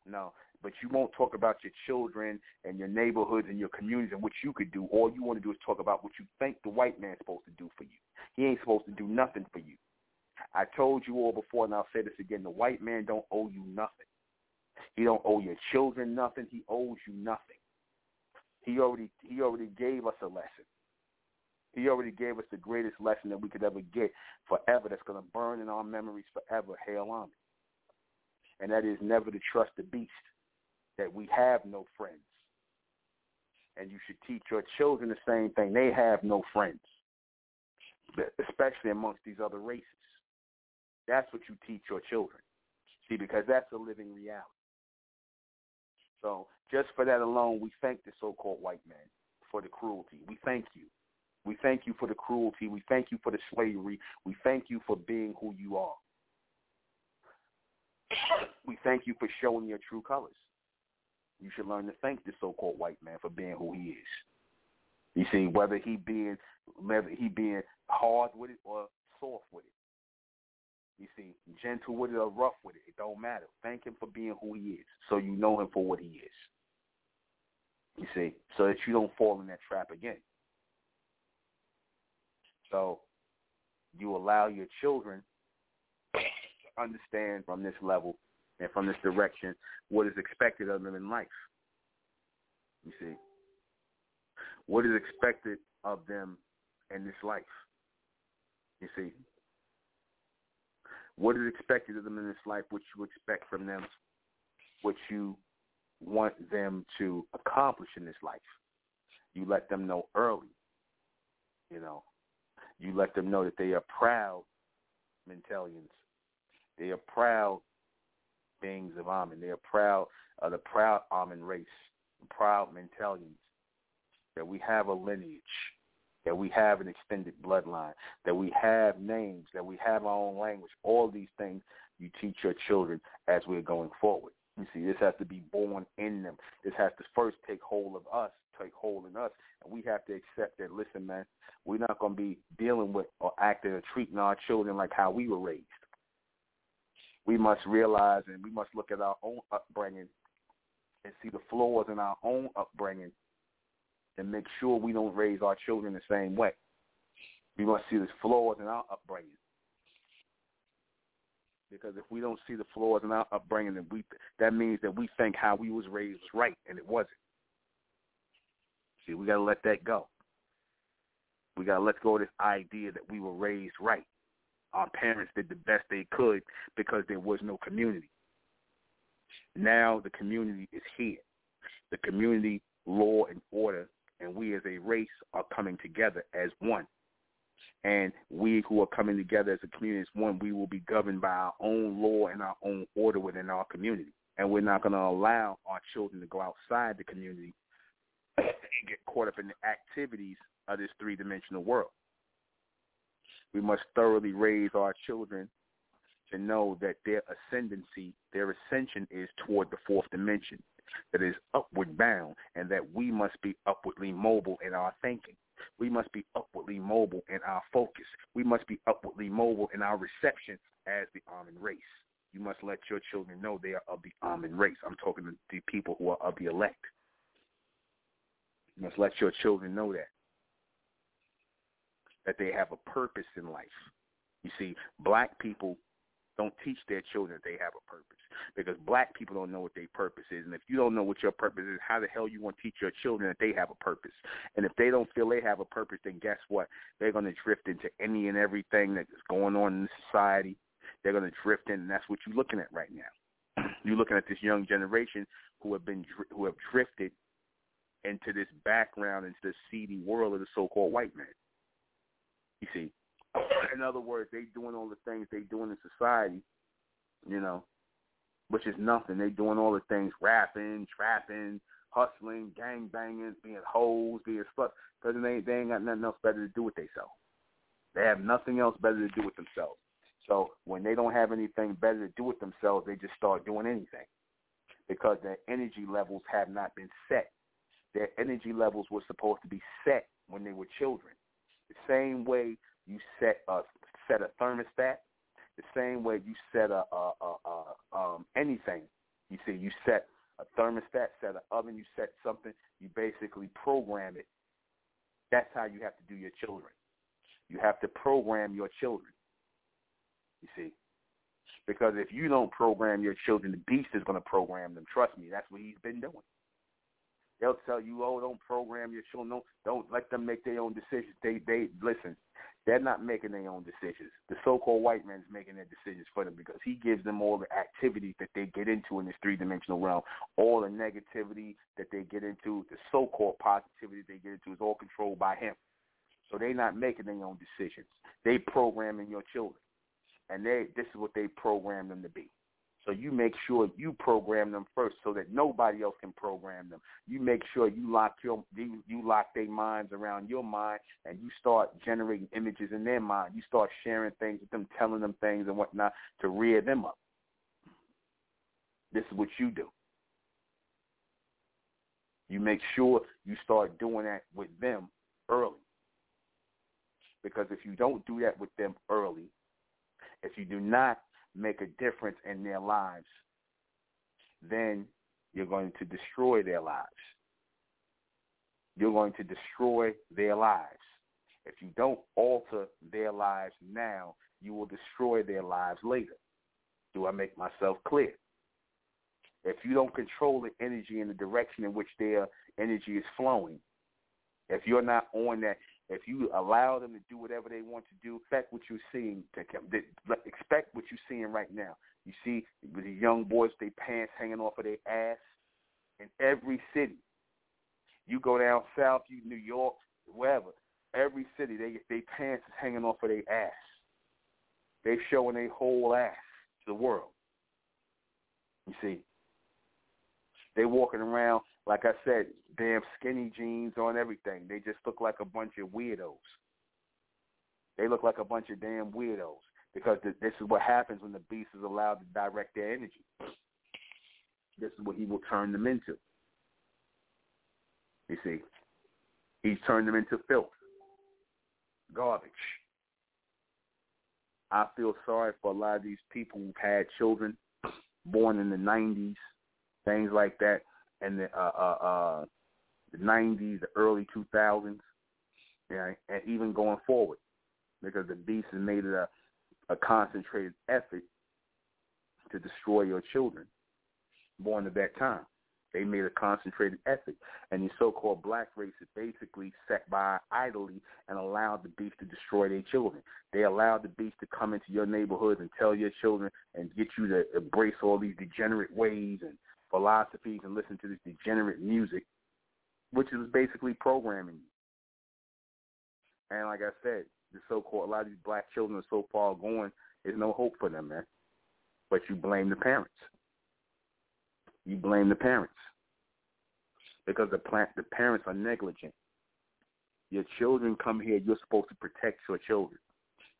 No. But you won't talk about your children and your neighborhoods and your communities and what you could do. All you want to do is talk about what you think the white man's supposed to do for you. He ain't supposed to do nothing for you. I told you all before, and I'll say this again: the white man don't owe you nothing. He don't owe your children nothing. He owes you nothing. He already he already gave us a lesson. He already gave us the greatest lesson that we could ever get forever. That's going to burn in our memories forever. Hail Army, and that is never to trust the beast. That we have no friends, and you should teach your children the same thing. They have no friends, especially amongst these other races. That's what you teach your children. See, because that's a living reality. So just for that alone, we thank the so-called white man for the cruelty. We thank you. We thank you for the cruelty. We thank you for the slavery. We thank you for being who you are. We thank you for showing your true colors. You should learn to thank the so-called white man for being who he is. You see, whether he being whether he being hard with it or soft with it. You see, gentle with it or rough with it, it don't matter. Thank him for being who he is, so you know him for what he is. You see, so that you don't fall in that trap again. So you allow your children to understand from this level and from this direction what is expected of them in life. You see, what is expected of them in this life. You see, what is expected of them in this life, what you expect from them, what you want them to accomplish in this life. You let them know early. You know, you let them know that they are proud Mentalians. They are proud beings of Amen. They are proud of the proud Amen race, proud Mentalians. That we have a lineage that we have an extended bloodline, that we have names, that we have our own language. All these things you teach your children as we're going forward. You see, this has to be born in them. This has to first take hold of us, take hold in us, and we have to accept that. Listen, man, we're not going to be dealing with or acting or treating our children like how we were raised. We must realize and we must look at our own upbringing and see the flaws in our own upbringing and make sure we don't raise our children the same way. We must see the flaws in our upbringing. Because if we don't see the flaws in our upbringing, then we that means that we think how we was raised was right, and it wasn't. See, we got to let that go. We got to let go of this idea that we were raised right. Our parents did the best they could because there was no community. Now the community is here. The community, law, and order and we as a race are coming together as one. And we who are coming together as a community as one, we will be governed by our own law and our own order within our community. And we're not going to allow our children to go outside the community *coughs* and get caught up in the activities of this three-dimensional world. We must thoroughly raise our children to know that their ascendancy, their ascension is toward the fourth dimension that is upward bound and that we must be upwardly mobile in our thinking. We must be upwardly mobile in our focus. We must be upwardly mobile in our reception as the Amen race. You must let your children know they are of the Amen race. I'm talking to the people who are of the elect. You must let your children know that. That they have a purpose in life. You see, black people don't teach their children that they have a purpose because black people don't know what their purpose is. And if you don't know what your purpose is, how the hell you want to teach your children that they have a purpose? And if they don't feel they have a purpose, then guess what? They're going to drift into any and everything that's going on in society. They're going to drift in, and that's what you're looking at right now. *clears throat* You're looking at this young generation who have been who have drifted into this background, into this seedy world of the so-called white man. You see, in other words, they doing all the things they doing in society, you know, which is nothing. They doing all the things, rapping, trapping, hustling, gang banging, being hoes, being sluts, because they they ain't got nothing else better to do with themselves. They have nothing else better to do with themselves. So when they don't have anything better to do with themselves, they just start doing anything because their energy levels have not been set. Their energy levels were supposed to be set when they were children. The same way you set a set a thermostat, the same way you set a, a, a, a um, anything. You see, you set a thermostat, set an oven, you set something, you basically program it. That's how you have to do your children. You have to program your children. You see, because if you don't program your children, the beast is going to program them. Trust me, that's what he's been doing. They'll tell you, oh, don't program your children. Don't, don't let them make their own decisions. They, they listen. They're not making their own decisions. The so-called white man is making their decisions for them because he gives them all the activity that they get into in this three-dimensional realm. All the negativity that they get into, the so-called positivity they get into is all controlled by him. So they're not making their own decisions. They're programming your children. And they this is what they program them to be. So you make sure you program them first, so that nobody else can program them. You make sure you lock your you, you lock their minds around your mind, and you start generating images in their mind. You start sharing things with them, telling them things and whatnot to rear them up. This is what you do. You make sure you start doing that with them early. Because if you don't do that with them early, if you do not make a difference in their lives, then you're going to destroy their lives. You're going to destroy their lives. If you don't alter their lives now, you will destroy their lives later. Do I make myself clear? If you don't control the energy in the direction in which their energy is flowing, if you're not on that, if you allow them to do whatever they want to do, expect what you're seeing. To expect what you're seeing right now. You see the young boys, they pants hanging off of their ass in every city. You go down south, you New York, wherever. Every city, they they pants is hanging off of their ass. They showing their whole ass to the world. You see, they walking around like I said, damn skinny jeans on everything. They just look like a bunch of weirdos. They look like a bunch of damn weirdos because th- this is what happens when the beast is allowed to direct their energy. This is what he will turn them into. You see, he's turned them into filth, garbage. I feel sorry for a lot of these people who've had children born in the 90s, things like that and the uh, uh, uh, the '90s, the early 2000s, yeah, and even going forward, because the beast has made it a a concentrated effort to destroy your children born at that time. They made a concentrated effort, and the so-called black race is basically sat by idly and allowed the beast to destroy their children. They allowed the beast to come into your neighborhoods and tell your children and get you to embrace all these degenerate ways and philosophies and listen to this degenerate music, which is basically programming. And like I said, the so-called a lot of these black children are so far gone, there's no hope for them, man. But you blame the parents. You blame the parents because the plant, the parents are negligent. Your children come here. You're supposed to protect your children.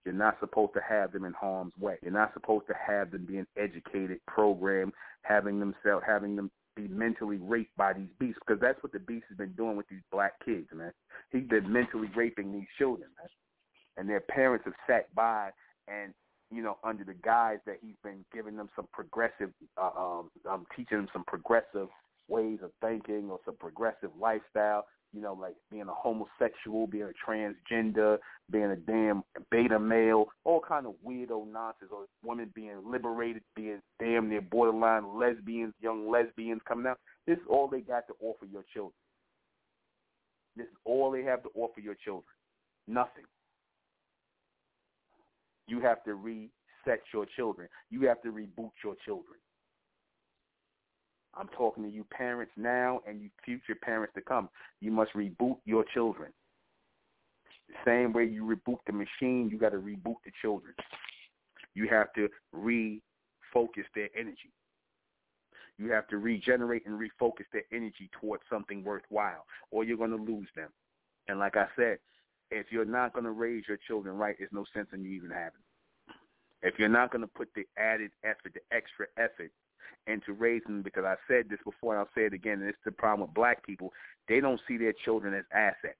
You're not supposed to have them in harm's way. You're not supposed to have them being educated, programmed, having themselves, having them be mentally raped by these beasts, because that's what the beast has been doing with these black kids, man. He's been mentally raping these children, man. And their parents have sat by and, you know, under the guise that he's been giving them some progressive, uh, um, um, teaching them some progressive ways of thinking or some progressive lifestyle you know, like being a homosexual, being a transgender, being a damn beta male, all kind of weirdo nonsense, or women being liberated, being damn near borderline lesbians, young lesbians coming out. This is all they got to offer your children. This is all they have to offer your children. Nothing. You have to reset your children. You have to reboot your children. I'm talking to you parents now and you future parents to come. You must reboot your children. The same way you reboot the machine, you got to reboot the children. You have to refocus their energy. You have to regenerate and refocus their energy towards something worthwhile, or you're going to lose them. And like I said, if you're not going to raise your children right, there's no sense in you even having. If you're not going to put the added effort, the extra effort into raising because I said this before and I'll say it again, and it's the problem with black people, they don't see their children as assets.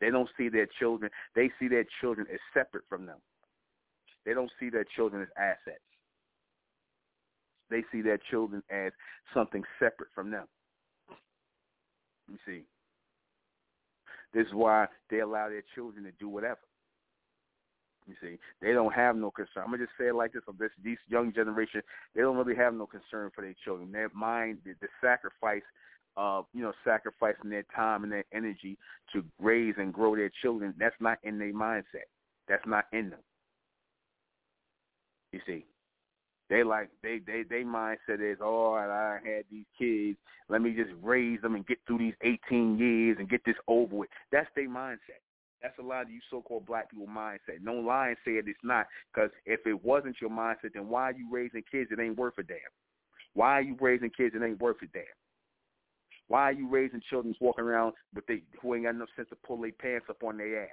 They don't see their children, they see their children as separate from them. They don't see their children as assets. They see their children as something separate from them. You see. This is why they allow their children to do whatever. You see, they don't have no concern. I'm gonna just say it like this: of this, these young generation, they don't really have no concern for their children. Their mind, the, the sacrifice of you know sacrificing their time and their energy to raise and grow their children. That's not in their mindset. That's not in them. You see, they like they they they mindset is oh I had these kids let me just raise them and get through these 18 years and get this over with that's their mindset that's a lot of you so-called black people mindset. No lying said it's not because if it wasn't your mindset then why are you raising kids that ain't worth a damn? Why are you raising kids that ain't worth a damn? Why are you raising children walking around with they who ain't got enough sense to pull their pants up on their ass?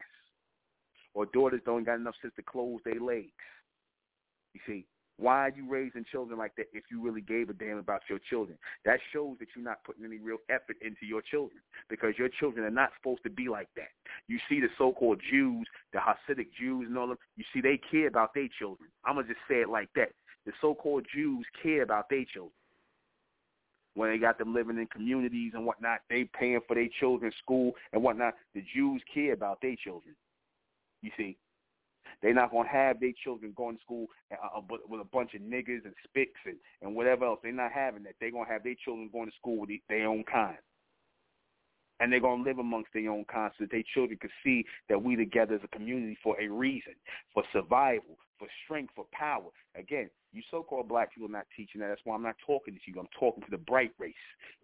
Or daughters don't got enough sense to close their legs? You see why are you raising children like that if you really gave a damn about your children? That shows that you're not putting any real effort into your children because your children are not supposed to be like that. You see the so-called Jews, the Hasidic Jews and all them, you see they care about their children. I'm going to just say it like that. The so-called Jews care about their children. When they got them living in communities and whatnot, they paying for their children's school and whatnot. The Jews care about their children. You see, they're not gonna have their children going to school uh, uh with a bunch of niggas and spicks and, and whatever else. They're not having that. They're gonna have their children going to school with their own kind, and they're gonna live amongst their own kind so that their children can see that we together as a community for a reason, for survival, for strength, for power. Again, you so-called black people are not teaching that. That's why I'm not talking to you. I'm talking to the bright race,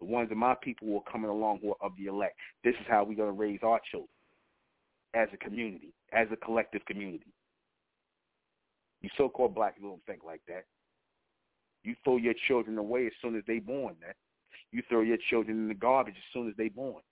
the ones of my people who are coming along who are of the elect. This is how we're gonna raise our children as a community, as a collective community. You so-called black people don't think like that. You throw your children away as soon as they born, man. You throw your children in the garbage as soon as they born.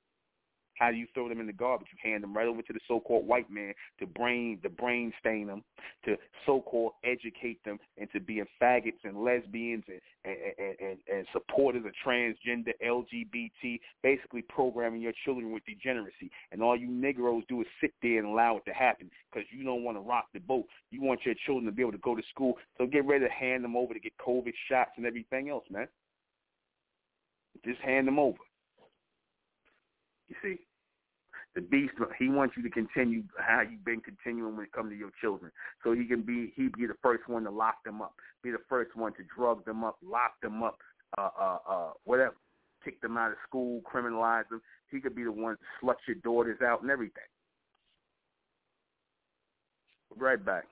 How do you throw them in the garbage? You hand them right over to the so-called white man to brain, the brain stain them, to so-called educate them into being faggots and lesbians and, and, and, and supporters of transgender, LGBT, basically programming your children with degeneracy. And all you Negroes do is sit there and allow it to happen because you don't want to rock the boat. You want your children to be able to go to school. So get ready to hand them over to get COVID shots and everything else, man. Just hand them over. You see, the beast, he wants you to continue how you've been continuing when it comes to your children. So he can be, he be the first one to lock them up, be the first one to drug them up, lock them up, uh, uh, uh, whatever, kick them out of school, criminalize them. He could be the one to slut your daughters out and everything. Right back.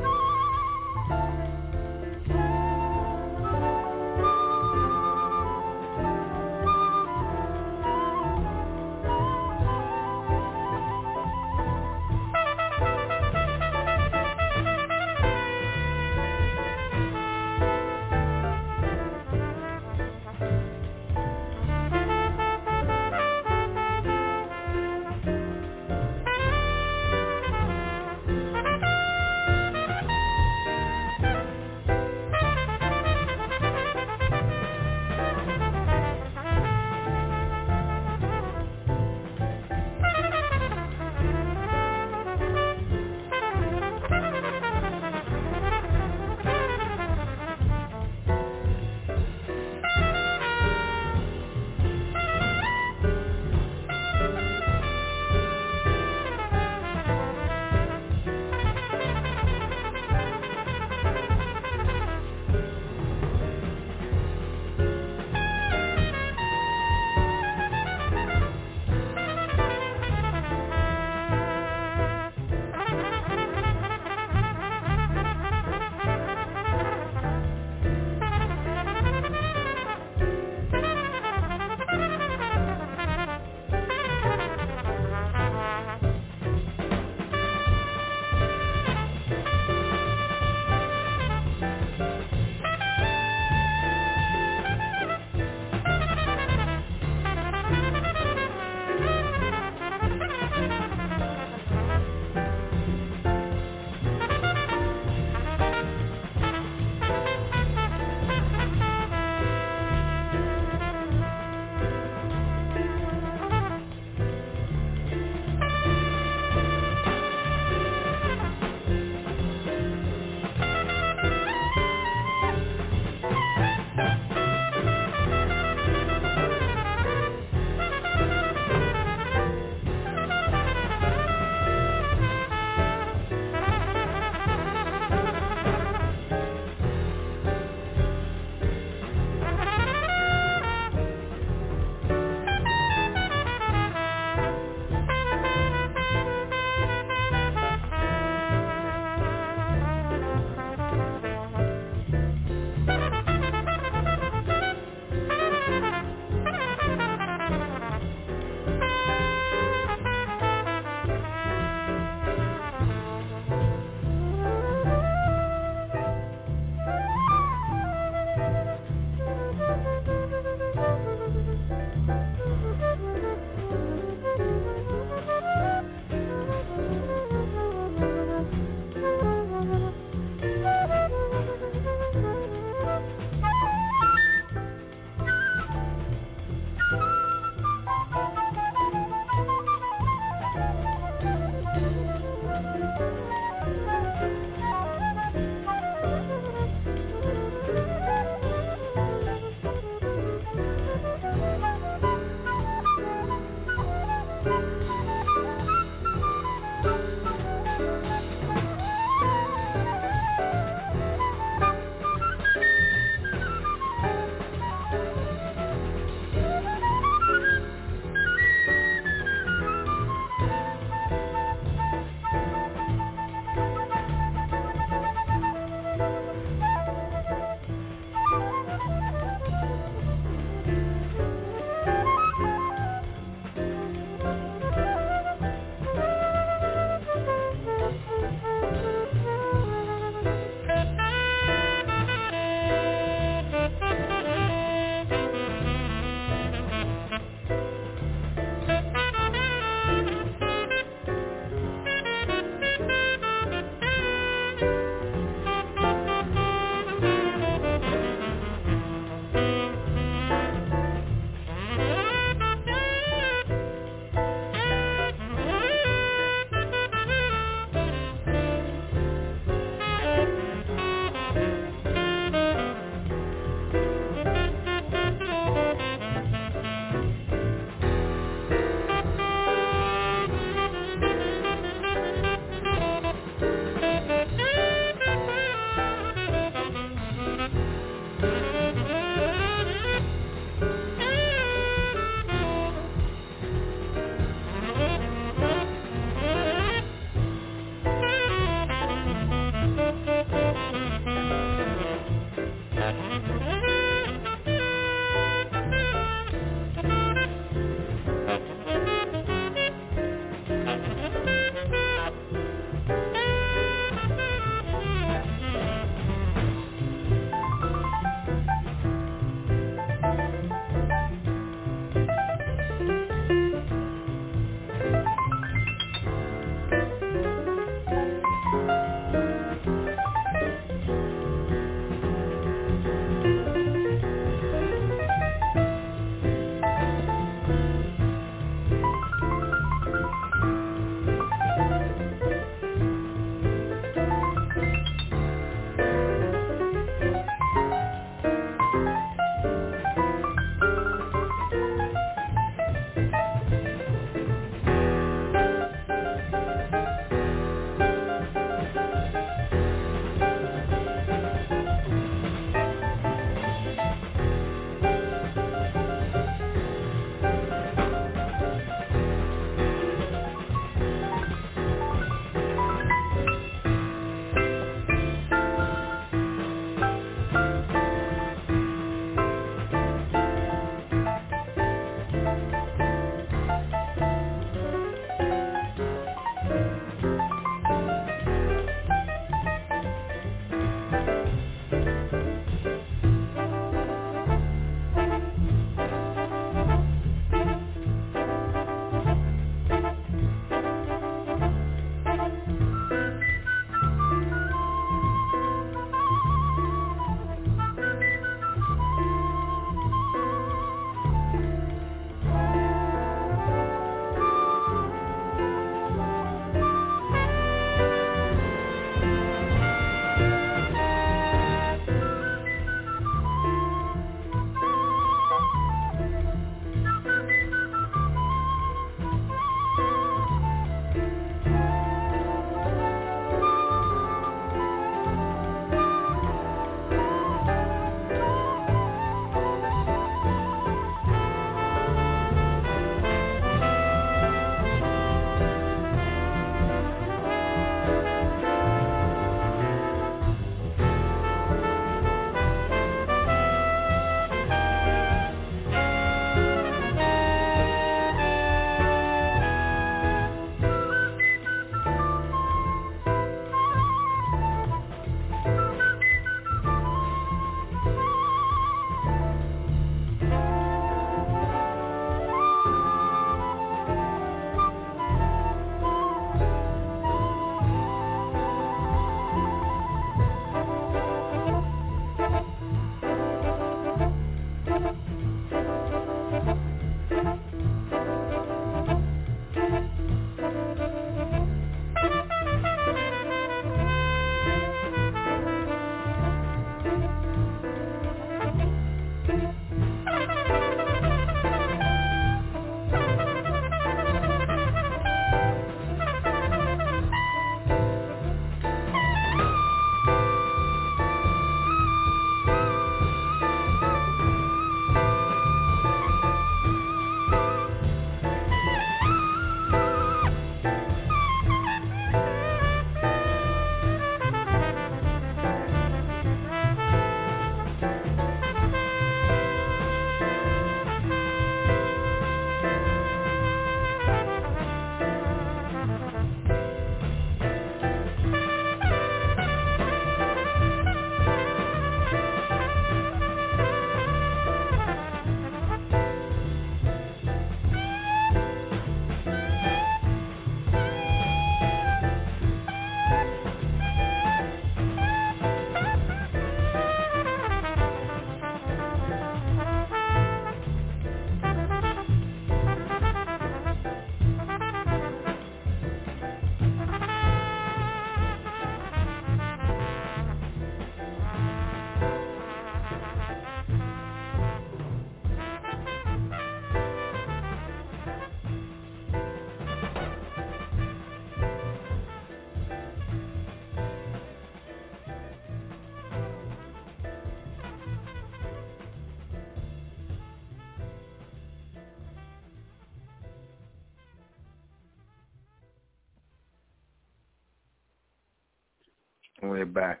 We're back.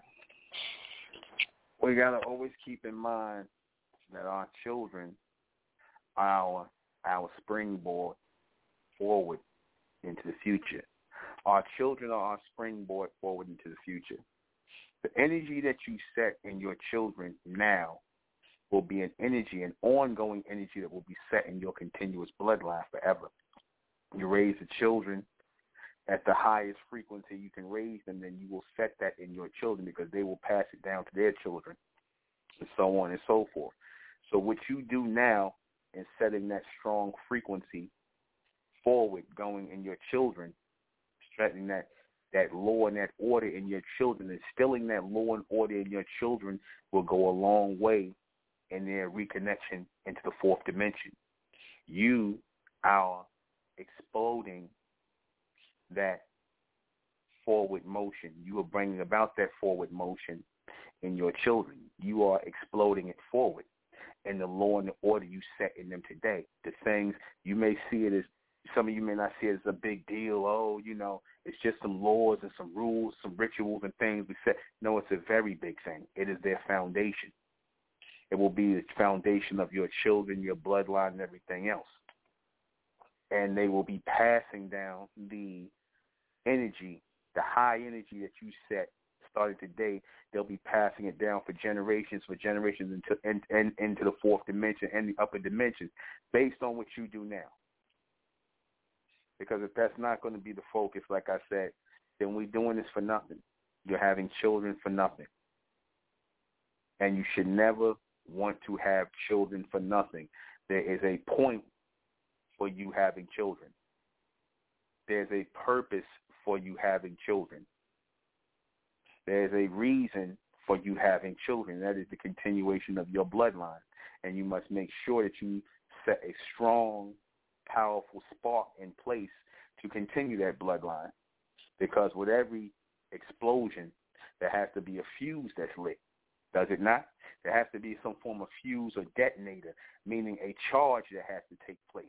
We gotta always keep in mind that our children are our springboard forward into the future. Our children are our springboard forward into the future. The energy that you set in your children now will be an energy, an ongoing energy that will be set in your continuous bloodline forever. You raise the children at the highest frequency you can raise them, then you will set that in your children because they will pass it down to their children and so on and so forth. So what you do now in setting that strong frequency forward going in your children, strengthening that that law and that order in your children, instilling that law and order in your children will go a long way in their reconnection into the fourth dimension. You are exploding that forward motion. You are bringing about that forward motion in your children. You are exploding it forward in the law and the order you set in them today. The things you may see it as some of you may not see it as a big deal. Oh, you know, it's just some laws and some rules, some rituals and things we set. No, it's a very big thing. It is their foundation. It will be the foundation of your children, your bloodline, and everything else. And they will be passing down the energy, the high energy that you set started today. They'll be passing it down for generations, for generations into and, and into the fourth dimension and the upper dimensions, based on what you do now. Because if that's not going to be the focus, like I said, then we're doing this for nothing. You're having children for nothing. And you should never want to have children for nothing. There is a point for you having children. There's a purpose for you having children. There's a reason for you having children. That is the continuation of your bloodline. And you must make sure that you set a strong, powerful spark in place to continue that bloodline. Because with every explosion, there has to be a fuse that's lit. Does it not? There has to be some form of fuse or detonator, meaning a charge that has to take place,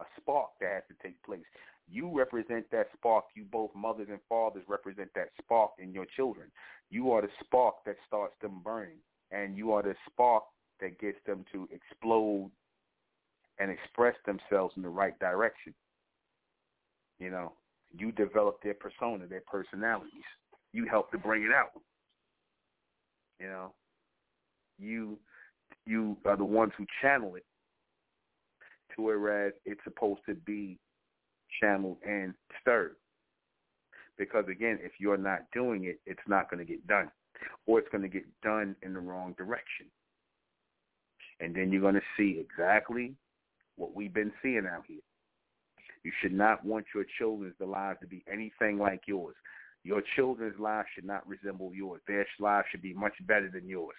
a spark that has to take place. You represent that spark. You both mothers and fathers represent that spark in your children. You are the spark that starts them burning, and you are the spark that gets them to explode and express themselves in the right direction. You know, you develop their persona, their personalities. You help to bring it out. You know, you you are the ones who channel it to whereas it's supposed to be channeled and stirred. Because again, if you're not doing it, it's not going to get done, or it's going to get done in the wrong direction. And then you're going to see exactly what we've been seeing out here. You should not want your children's lives to be anything like yours. Your children's lives should not resemble yours. Their lives should be much better than yours.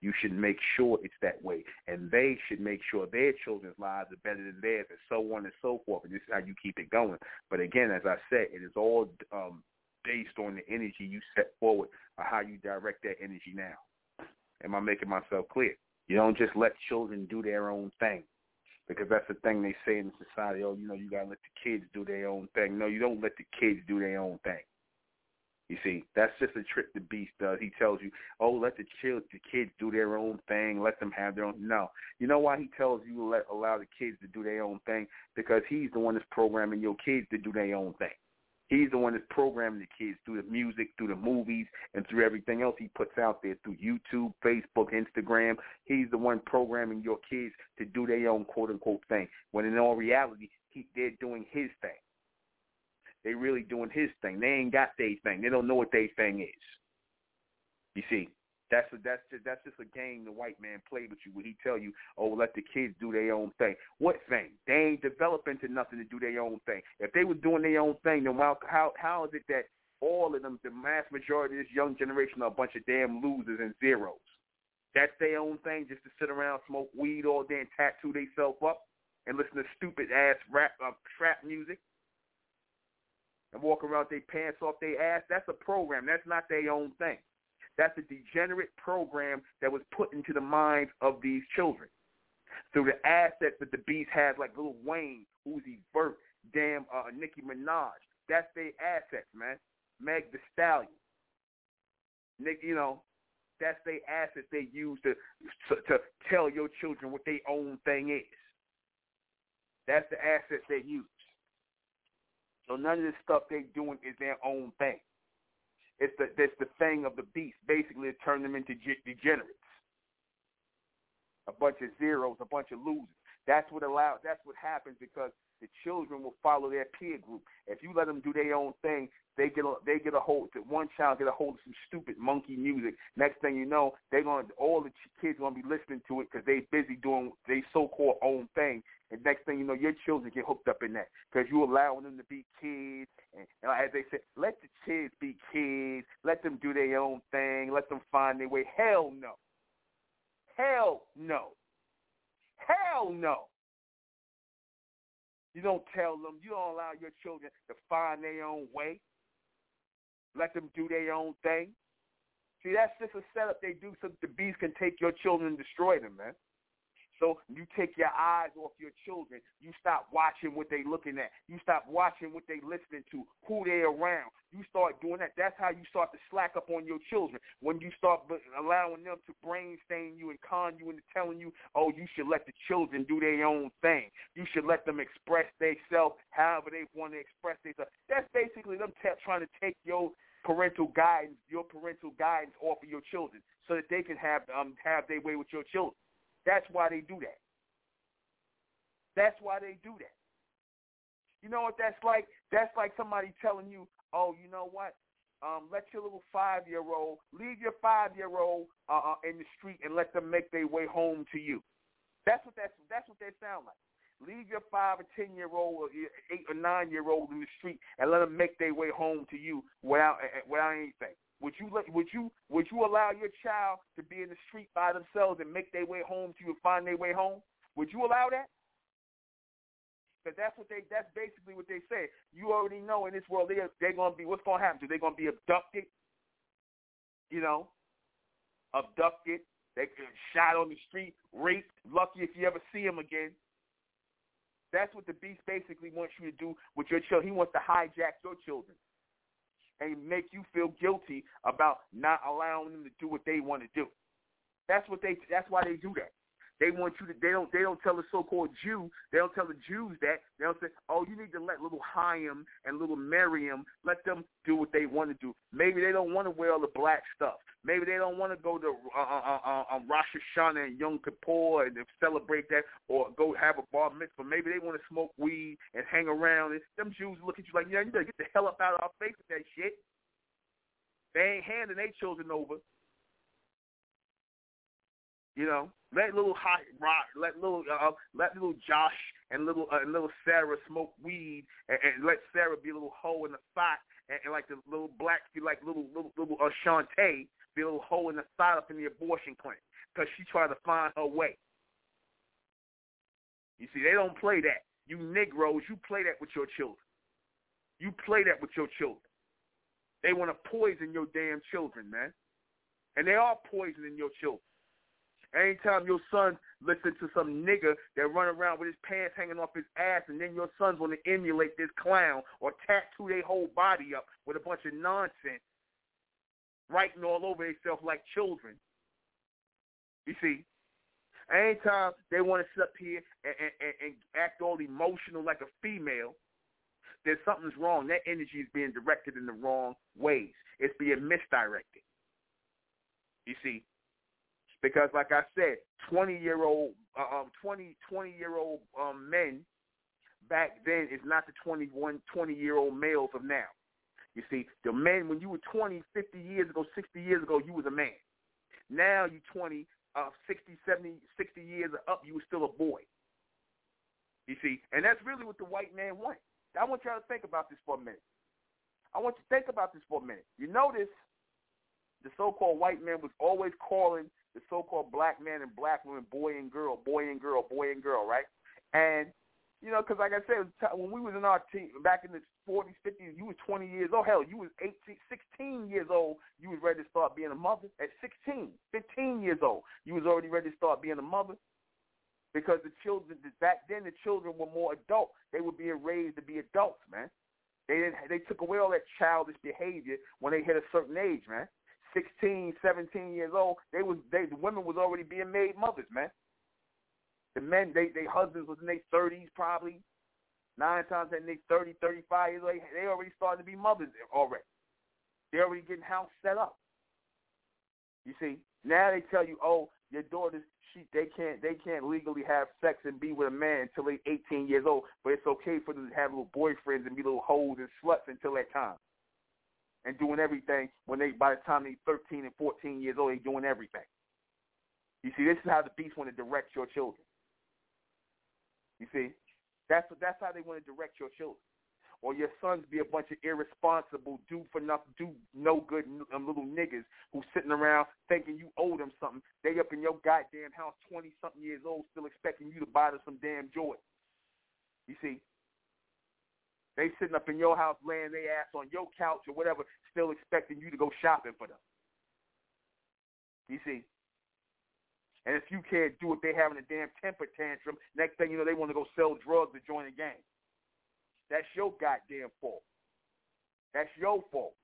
You should make sure it's that way. And they should make sure their children's lives are better than theirs and so on and so forth. And this is how you keep it going. But again, as I said, it is all um, based on the energy you set forward or how you direct that energy now. Am I making myself clear? You don't just let children do their own thing because that's the thing they say in society. Oh, you know, you gotta let the kids do their own thing. No, you don't let the kids do their own thing. You see, that's just a trick the beast does. He tells you, "Oh, let the child, the kids do their own thing. Let them have their own." No, you know why he tells you let allow the kids to do their own thing? Because he's the one that's programming your kids to do their own thing. He's the one that's programming the kids through the music, through the movies, and through everything else he puts out there through YouTube, Facebook, Instagram. He's the one programming your kids to do their own quote unquote thing. When in all reality, he, they're doing his thing. They really doing his thing. They ain't got their thing. They don't know what their thing is. You see, that's a, that's just, that's just a game the white man played with you when he tell you, oh, let the kids do their own thing. What thing? They ain't developing to nothing to do their own thing. If they were doing their own thing, then how how how is it that all of them, the mass majority of this young generation, are a bunch of damn losers and zeros? That's their own thing, just to sit around, smoke weed all day, and tattoo themselves up, and listen to stupid ass rap uh, trap music and walk around with their pants off their ass. That's a program. That's not their own thing. That's a degenerate program that was put into the minds of these children through the assets that the beast has, like Lil Wayne, Uzi Vert, damn uh, Nicki Minaj. That's their assets, man. Meg The Stallion. Nick, you know, that's the assets they use to, to to tell your children what their own thing is. That's the assets they use. So none of this stuff they doing is their own thing. It's the it's the thing of the beast. Basically, it turned them into degenerates. A bunch of zeros, a bunch of losers. That's what allows. That's what happens because the children will follow their peer group. If you let them do their own thing, they get a they get a hold. One child get a hold of some stupid monkey music. Next thing you know, they're to all the kids gonna be listening to it because they busy doing their so-called own thing. And next thing you know, your children get hooked up in that because you allowing them to be kids. And, and as they said, let the kids be kids. Let them do their own thing. Let them find their way. Hell no. Hell no. Hell no. You don't tell them. You don't allow your children to find their own way. Let them do their own thing. See, that's just a setup they do so the beast can take your children and destroy them, man. So you take your eyes off your children. You stop watching what they looking at. You stop watching what they listening to, who they around. You start doing that. That's how you start to slack up on your children. When you start allowing them to brain stain you and con you into telling you, oh, you should let the children do their own thing. You should let them express themselves however they want to express themselves. That's basically them t- trying to take your parental guidance, your parental guidance off of your children, so that they can have um have their way with your children. That's why they do that. That's why they do that. You know what that's like? That's like somebody telling you, oh, you know what? Um, let your little five-year-old, leave your five-year-old uh, uh, in the street and let them make their way home to you. That's what that's that's what they sound like. Leave your five or ten year old or eight or nine year old in the street and let them make their way home to you without eh, eh, without anything. Would you let would you would you allow your child to be in the street by themselves and make their way home to you find their way home? Would you allow that? Because that's what they that's basically what they say. You already know in this world they they're gonna be what's gonna happen to? They're gonna be abducted, you know, abducted. They get shot on the street, raped. Lucky if you ever see them again. That's what the beast basically wants you to do with your children. He wants to hijack your children and make you feel guilty about not allowing them to do what they want to do. That's what they. That's why they do that. They want you to. They don't. They don't tell the so-called Jew. They don't tell the Jews that. They don't say, "Oh, you need to let little Chaim and little Miriam let them do what they want to do." Maybe they don't want to wear all the black stuff. Maybe they don't want to go to uh, uh, uh, uh, Rosh Hashanah and Yom Kippur and celebrate that, or go have a bar mitzvah. Maybe they want to smoke weed and hang around. And them Jews look at you like, "Yeah, you better get the hell up out of our face with that shit." They ain't handing their children over. You know, let little hot rock, let little uh, let little Josh and little uh, and little Sarah smoke weed, and, and let Sarah be a little hoe in the spot, and, and like the little black be like little little little uh, Shantae be a little hoe in the spot up in the abortion clinic because she trying to find her way. You see, they don't play that. You Negroes, you play that with your children. You play that with your children. They want to poison your damn children, man. And they are poisoning your children. Anytime your son listen to some nigga that run around with his pants hanging off his ass and then your son's to emulate this clown or tattoo their whole body up with a bunch of nonsense, writing all over themselves like children. You see, anytime they want to sit up here and, and, and act all emotional like a female, there's something's wrong. That energy is being directed in the wrong ways. It's being misdirected. You see, because like I said, 20 year old, uh, um, 20, 20 year old um, men back then is not the 21, 20 year old males of now. You see, the men when you were 20, 50 years ago, 60 years ago, you was a man. Now you 20, uh, 60, 70, 60 years up, you were still a boy. You see, and that's really what the white man wants. I want y'all to think about this for a minute. I want you to think about this for a minute. You notice the so-called white man was always calling the so-called black man and black woman boy and girl, boy and girl, boy and girl, right? And you know, because like I said, when we was in our team back in the 40s, 50s, you was 20 years old. Hell, you was 18, 16 years old. You was ready to start being a mother. At 16, 15 years old, you was already ready to start being a mother because the children back then the children were more adult. They were being raised to be adults, man. They didn't. They took away all that childish behavior when they hit a certain age, man. 16, 17 years old, they was they the women was already being made mothers, man. The men, they they husbands was in their thirties probably. Nine times in their 30, 35 years old, they already started to be mothers already. They're already getting house set up. You see, now they tell you, oh, your daughters, she, they can't, they can't legally have sex and be with a man until they're 18 years old, but it's okay for them to have little boyfriends and be little hoes and sluts until that time, and doing everything when they, by the time they're 13 and 14 years old, they're doing everything. You see, this is how the beast want to direct your children. You see, that's what that's how they want to direct your children or your sons be a bunch of irresponsible, do for nothing, do no good little niggas who sitting around thinking you owe them something. They up in your goddamn house, twenty something years old, still expecting you to buy them some damn joy. You see, they sitting up in your house, laying their ass on your couch or whatever, still expecting you to go shopping for them. You see. And if you can't do it, they having a damn temper tantrum. Next thing you know, they want to go sell drugs to join a gang. That's your goddamn fault. That's your fault.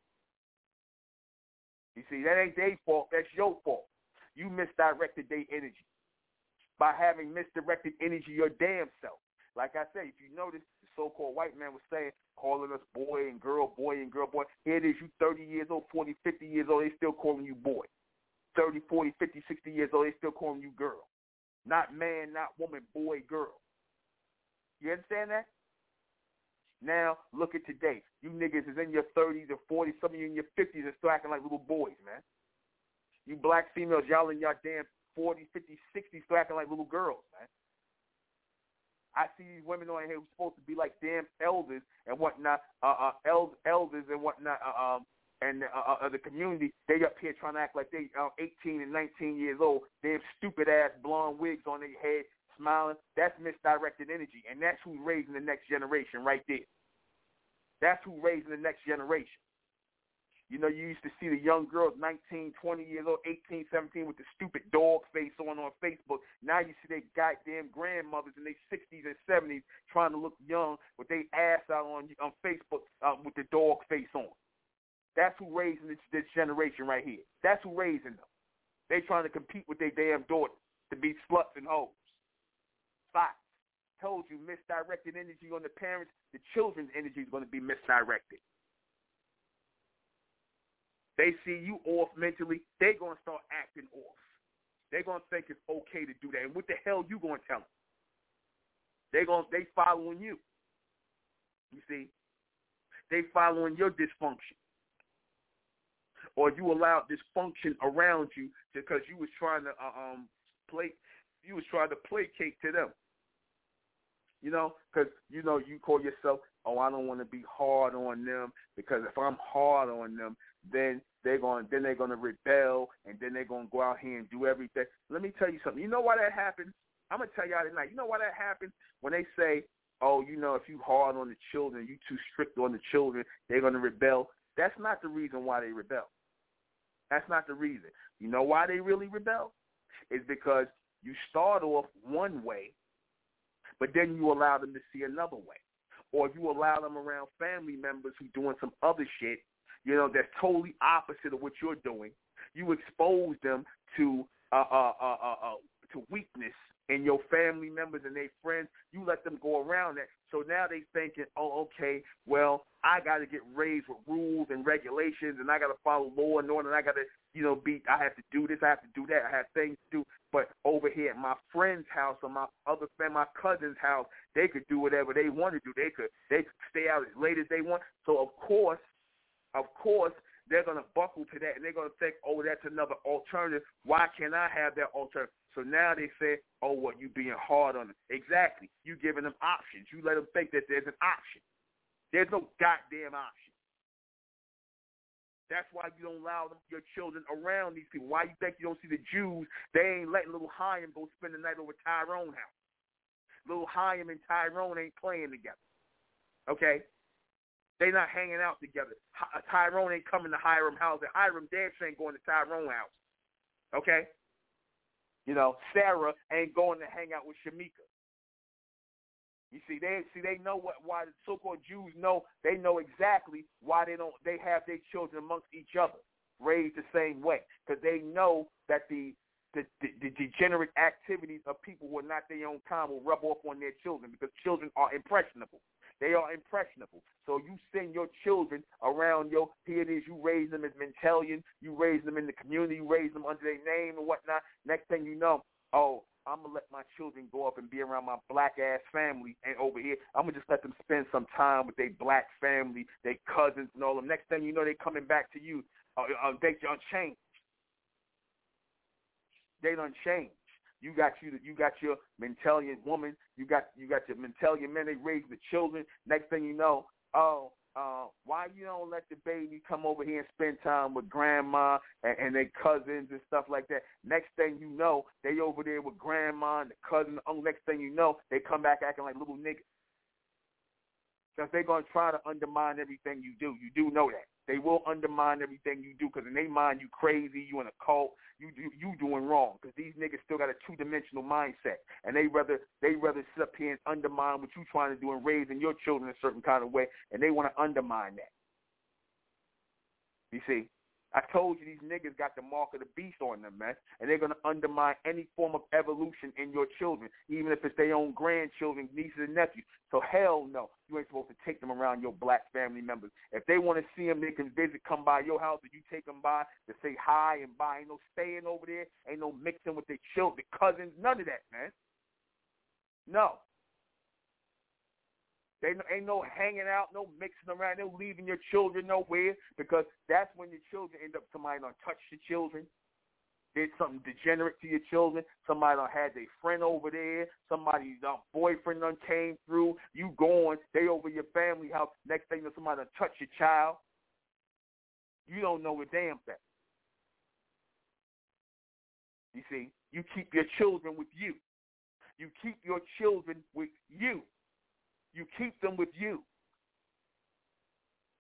You see, that ain't their fault. That's your fault. You misdirected their energy by having misdirected energy your damn self. Like I said, if you notice, so-called white man was saying, calling us boy and girl, boy and girl, boy. Here it is, you 30 years old, 40, 50 years old, they still calling you boy. 30, 40, 50, 60 years old, they still calling you girl. Not man, not woman, boy, girl. You understand that? Now look at today. You niggas is in your 30s or 40s. Some of you in your 50s are still acting like little boys, man. You black females, y'all in your damn 40s, 50s, 60s still acting like little girls, man. I see these women on here who's supposed to be like damn elders and whatnot, uh, uh, eld- elders and whatnot, uh, um, and uh, uh, the community. They up here trying to act like they uh, 18 and 19 years old. They have stupid ass blonde wigs on their head, smiling, that's misdirected energy. And that's who's raising the next generation right there. That's who's raising the next generation. You know, you used to see the young girls, 19, 20 years old, 18, 17, with the stupid dog face on on Facebook. Now you see their goddamn grandmothers in their 60s and 70s trying to look young with their ass out on on Facebook uh, with the dog face on. That's who raising this, this generation right here. That's who raising them. They trying to compete with their damn daughters to be sluts and hoes. Fox told you misdirected energy on the parents, the children's energy is going to be misdirected. They see you off mentally, they're going to start acting off. They're going to think it's okay to do that. And what the hell you going to tell them? They're going they following you. You see? They following your dysfunction. Or you allowed dysfunction around you because you was trying to uh, um play you was trying to placate to them. You know, because you know you call yourself, oh, I don't want to be hard on them because if I'm hard on them, then they're going, then they're going to rebel, and then they're going to go out here and do everything. Let me tell you something. You know why that happens? I'm gonna tell y'all tonight. You know why that happens? When they say, oh, you know, if you hard on the children, you too strict on the children, they're to rebel. That's not the reason why they rebel. That's not the reason. You know why they really rebel? Is because you start off one way but then you allow them to see another way. Or if you allow them around family members who doing some other shit, you know, that's totally opposite of what you're doing. You expose them to uh, uh, uh, uh, uh, to weakness in your family members and their friends. You let them go around that. So now they thinking, oh, okay, well, I got to get raised with rules and regulations, and I got to follow law and order, and I got to, you know, be. I have to do this, I have to do that, I have things to do. But over here at my friend's house or my other friend, my cousin's house, they could do whatever they want to do. They could they could stay out as late as they want. So of course, of course, they're gonna buckle to that and they're gonna think, oh, that's another alternative. Why can't I have that alternative? So now they say, oh, what you being hard on them? Exactly. You giving them options. You let them think that there's an option. There's no goddamn option. That's why you don't allow them, your children around these people. Why you think you don't see the Jews? They ain't letting little Chaim go spend the night over Tyrone house. Little Chaim and Tyrone ain't playing together. Okay? They not hanging out together. Tyrone ain't coming to Chaim house, and Chaim dad ain't going to Tyrone house. Okay? You know, Sarah ain't going to hang out with Shamika. You see, they see they know what why the so-called Jews know. They know exactly why they don't. They have their children amongst each other. raised the same way because they know that the the, the, the degenerate activities of people who are not their own kind will rub off on their children because children are impressionable. They are impressionable. So you send your children around your, here it is, you raise them as Mentalian, you raise them in the community, you raise them under their name and whatnot. Next thing you know, oh, I'm gonna let my children go up and be around my black ass family, and over here, I'm gonna just let them spend some time with their black family, their cousins, and all them. Next thing you know, they coming back to you. Uh, uh, they unchanged. They done changed. You got you you got your Mentalian woman, you got you got your Mentalian men, they raise the children. Next thing you know, oh, uh, why you don't let the baby come over here and spend time with grandma and, and their cousins and stuff like that? Next thing you know, they over there with grandma and the cousin. Oh, next thing you know, they come back acting like little niggas. Because they're going to try to undermine everything you do. You do know that. They will undermine everything you do because in their mind you crazy, you in a cult, you you, you doing wrong because these niggas still got a two dimensional mindset and they rather they rather sit up here and undermine what you trying to do and raising your children a certain kind of way and they want to undermine that. You see, I told you these niggas got the mark of the beast on them, man, and they're gonna undermine any form of evolution in your children, even if it's their own grandchildren, nieces and nephews. So hell no, you ain't supposed to take them around your black family members. If they want to see them, they can visit, come by your house, and you take them by to say hi and bye. Ain't no staying over there, ain't no mixing with their children, cousins, none of that, man. No, they ain't no hanging out, no mixing around, no leaving your children nowhere because that's when your children end up somebody done touch your children. Did something degenerate to your children. Somebody done had their friend over there. Somebody's done uh, boyfriend done came through. You going, they over your family house. Next thing you know, somebody done touch your child. You don't know a damn thing. You see, you keep your children with you. You keep your children with you. You keep them with you.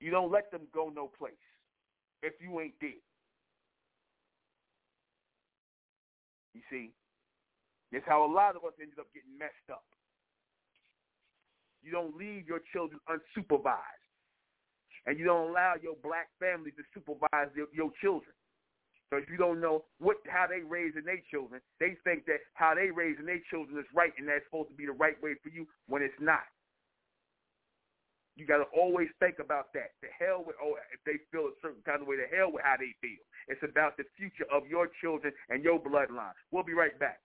You don't let them go no place if you ain't dead. You see, that's how a lot of us ended up getting messed up. You don't leave your children unsupervised. And you don't allow your black family to supervise your, your children. So if you don't know what how they raising their children, they think that how they raising their children is right and that's supposed to be the right way for you when it's not. You got to always think about that. The hell with oh, if they feel a certain kind of way, the hell with how they feel. It's about the future of your children and your bloodline. We'll be right back.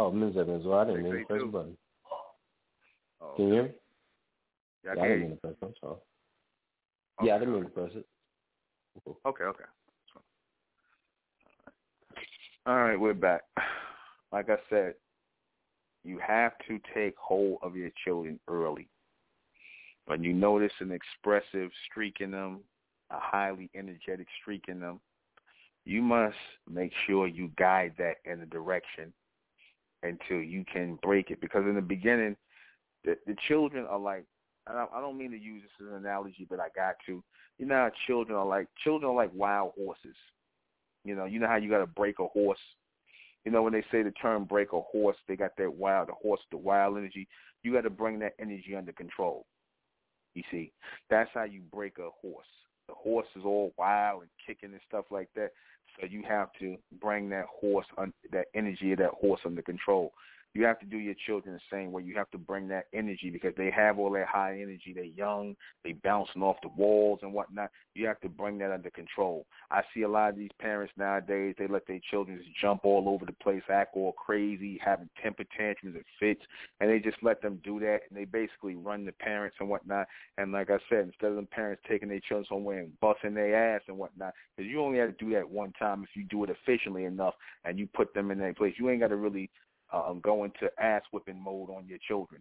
Oh, Ms. Evans, well, I didn't mean to press the button. Oh, can you hear me? Yeah, I, yeah, I didn't mean to press it. I'm sorry. Okay. Yeah, I didn't mean to press it. Okay, okay. All right, we're back. Like I said, you have to take hold of your children early. When you notice an expressive streak in them, a highly energetic streak in them, you must make sure you guide that in a direction until you can break it. Because in the beginning, the, the children are like, I don't mean to use this as an analogy, but I got to. You know how children are like, children are like wild horses. You know, you know how you got to break a horse. You know when they say the term break a horse, they got that wild, the horse, the wild energy. You got to bring that energy under control. You see, that's how you break a horse. The horse is all wild and kicking and stuff like that. So you have to bring that horse, that energy of that horse under control you have to do your children the same way. You have to bring that energy because they have all that high energy. They're young. They bouncing off the walls and whatnot. You have to bring that under control. I see a lot of these parents nowadays. They let their children just jump all over the place, act all crazy, having temper tantrums and fits, and they just let them do that. And they basically run the parents and whatnot. And like I said, instead of them parents taking their children somewhere and busting their ass and whatnot, because you only have to do that one time if you do it efficiently enough and you put them in their place. You ain't got to really um, go into ass whipping mode on your children.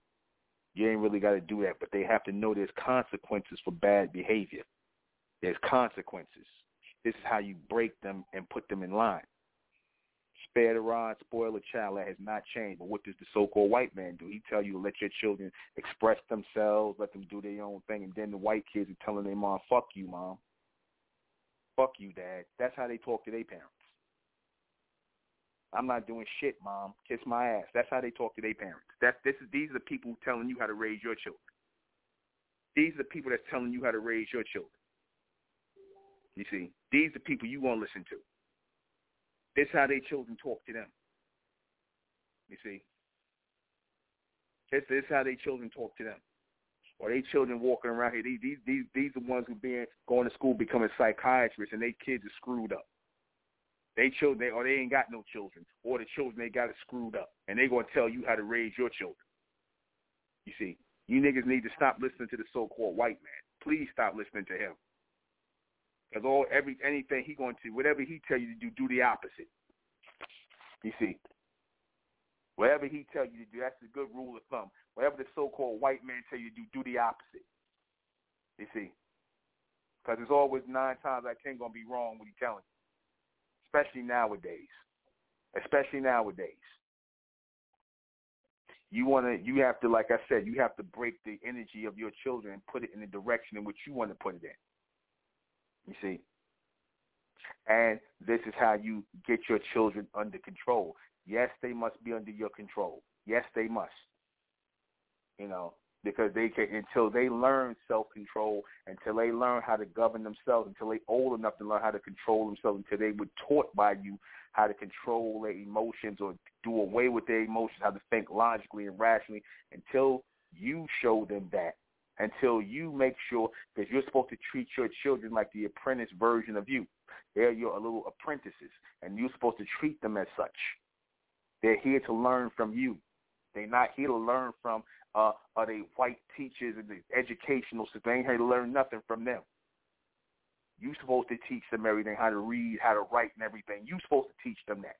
You ain't really got to do that, but they have to know there's consequences for bad behavior. There's consequences. This is how you break them and put them in line. Spare the rod, spoil the child. That has not changed. But what does the so-called white man do? He tell you to let your children express themselves, let them do their own thing, and then the white kids are telling their mom, "Fuck you, mom. Fuck you, dad." That's how they talk to their parents. I'm not doing shit, mom. Kiss my ass. That's how they talk to their parents. That's this is these are the people telling you how to raise your children. These are the people that's telling you how to raise your children. You see, these are the people you want to listen to. This is how their children talk to them. You see, this, this is how their children talk to them. Or they children walking around here. These these these these are the ones who being going to school becoming psychiatrists, and they kids are screwed up. They children, they, or they ain't got no children, or the children they got it screwed up, and they gonna tell you how to raise your children. You see, you niggas need to stop listening to the so-called white man. Please stop listening to him, because all every anything he going to, whatever he tell you to do, do the opposite. You see, whatever he tell you to do, that's a good rule of thumb. Whatever the so-called white man tell you to do, do the opposite. You see, because it's always nine times I ten gonna be wrong when he telling you especially nowadays. Especially nowadays. You want to, you have to, like I said, you have to break the energy of your children and put it in the direction in which you want to put it in. You see? And this is how you get your children under control. Yes, they must be under your control. Yes, they must. You know, because they can until they learn self control, until they learn how to govern themselves, until they old enough to learn how to control themselves, until they were taught by you how to control their emotions or do away with their emotions, how to think logically and rationally, until you show them that, until you make sure because you're supposed to treat your children like the apprentice version of you. They're your little apprentices, and you're supposed to treat them as such. They're here to learn from you. They're not here to learn from uh, are they white teachers in the educational system? They ain't here to learn nothing from them. You supposed to teach them everything, how to read, how to write, and everything. You supposed to teach them that.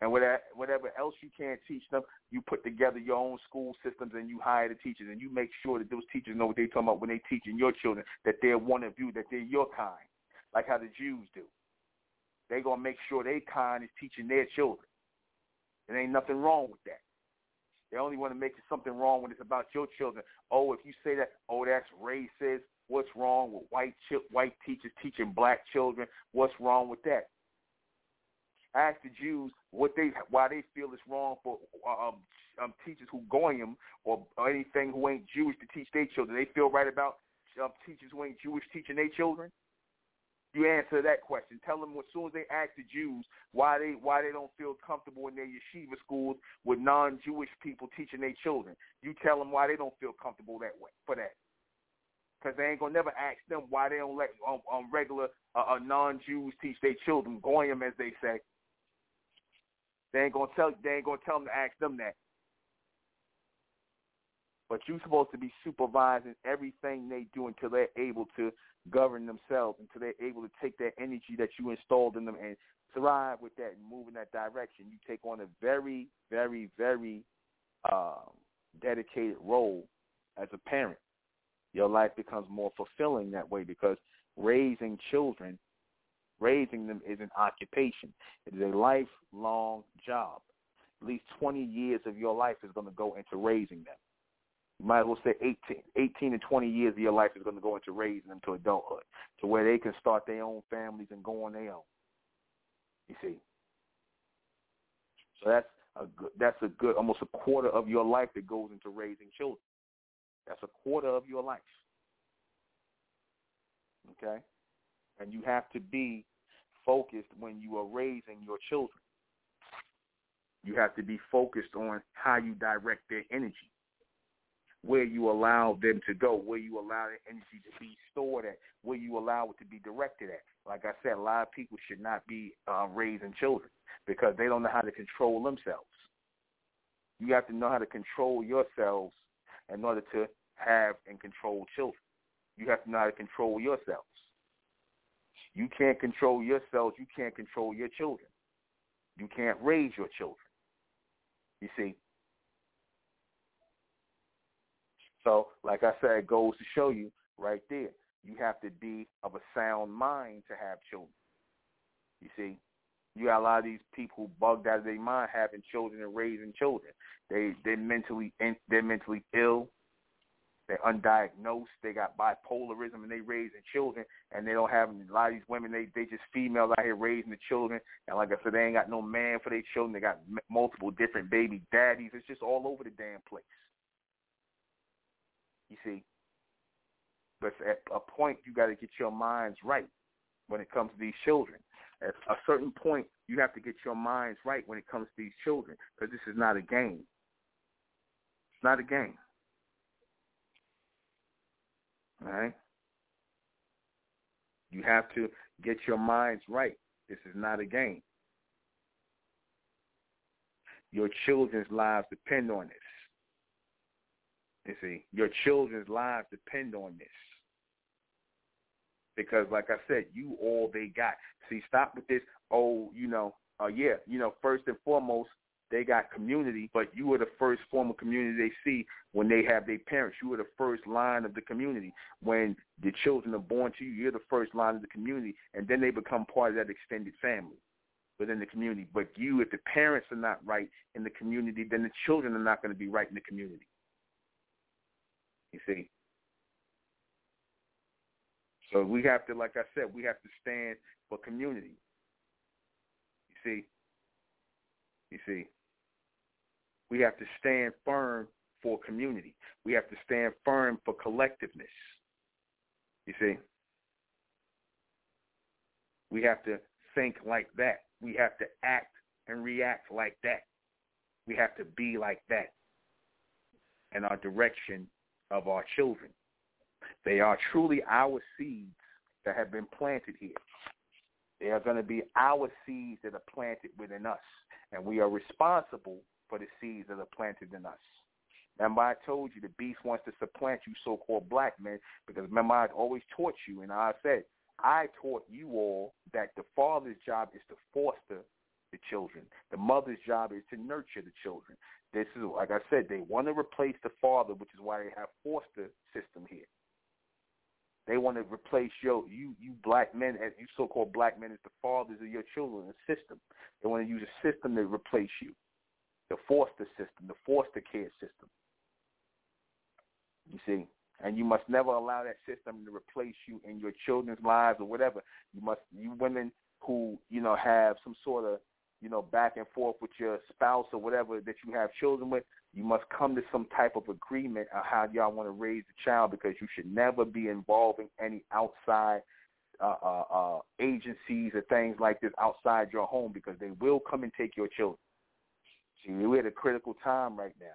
And whatever else you can't teach them, you put together your own school systems and you hire the teachers and you make sure that those teachers know what they're talking about when they're teaching your children, that they're one of you, that they're your kind, like how the Jews do. They're going to make sure their kind is teaching their children. There ain't nothing wrong with that. They only want to make something wrong when it's about your children. Oh, if you say that, oh, that's racist. What's wrong with white ch- white teachers teaching black children? What's wrong with that? Ask the Jews what they why they feel it's wrong for um, um, teachers who goyim or, or anything who ain't Jewish to teach their children. They feel right about um, teachers who ain't Jewish teaching their children. You answer that question. Tell them as soon as they ask the Jews why they why they don't feel comfortable in their yeshiva schools with non-Jewish people teaching their children. You tell them why they don't feel comfortable that way for that. because they ain't gonna never ask them why they don't let um, um regular uh, uh, non-Jews teach their children goyim as they say. They ain't gonna tell they ain't gonna tell them to ask them that. But you're supposed to be supervising everything they do until they're able to govern themselves, until they're able to take that energy that you installed in them and thrive with that and move in that direction. You take on a very, very, very um, dedicated role as a parent. Your life becomes more fulfilling that way because raising children, raising them is an occupation. It is a lifelong job. At least 20 years of your life is going to go into raising them. Might as well say 18, 18 to 20 years of your life is going to go into raising them to adulthood, to where they can start their own families and go on their own. You see. So that's a good, that's a good almost a quarter of your life that goes into raising children. That's a quarter of your life. Okay? And you have to be focused when you are raising your children. You have to be focused on how you direct their energy, where you allow them to go, where you allow their energy to be stored at, where you allow it to be directed at. Like I said, a lot of people should not be uh, raising children because they don't know how to control themselves. You have to know how to control yourselves in order to have and control children. You have to know how to control yourselves. You can't control yourselves. You can't control your children. You can't raise your children. You see? So, like I said, it goes to show you right there. You have to be of a sound mind to have children. You see? You got a lot of these people bugged out of their mind having children and raising children. They they're mentally they're mentally ill. They're undiagnosed. They got bipolarism, and they raising children, and they don't have a lot of these women. They they just females out here raising the children, and like I said, they ain't got no man for their children. They got multiple different baby daddies. It's just all over the damn place. You see, but at a point, you got to get your minds right when it comes to these children. At a certain point, you have to get your minds right when it comes to these children, because this is not a game. It's not a game. All right? You have to get your minds right. This is not a game. Your children's lives depend on this. You see, your children's lives depend on this. Because, like I said, you all they got. See, stop with this. Oh, you know, uh, yeah, you know, first and foremost, they got community, but you are the first form of community they see when they have their parents. You are the first line of the community. When the children are born to you, you're the first line of the community, and then they become part of that extended family within the community. But you, if the parents are not right in the community, then the children are not going to be right in the community. You see? So we have to, like I said, we have to stand for community. You see? You see? We have to stand firm for community. We have to stand firm for collectiveness. You see? We have to think like that. We have to act and react like that. We have to be like that And our direction of our children. They are truly our seeds that have been planted here. They are going to be our seeds that are planted within us, and we are responsible for the seeds that are planted in us. Remember, I told you the beast wants to supplant you so-called black men because remember, I always taught you, and I said, I taught you all that the father's job is to foster the children. The mother's job is to nurture the children. This is, like I said, they want to replace the father, which is why they have foster system here. They want to replace your you you black men as you so-called black men as the fathers of your children, a system. They want to use a system to replace you the foster system, the foster care system. You see, and you must never allow that system to replace you in your children's lives or whatever. You must, you women who you know have some sort of you know back and forth with your spouse or whatever that you have children with, you must come to some type of agreement on how y'all want to raise the child because you should never be involving any outside uh, uh, uh, agencies or things like this outside your home because they will come and take your children. See, we're at a critical time right now.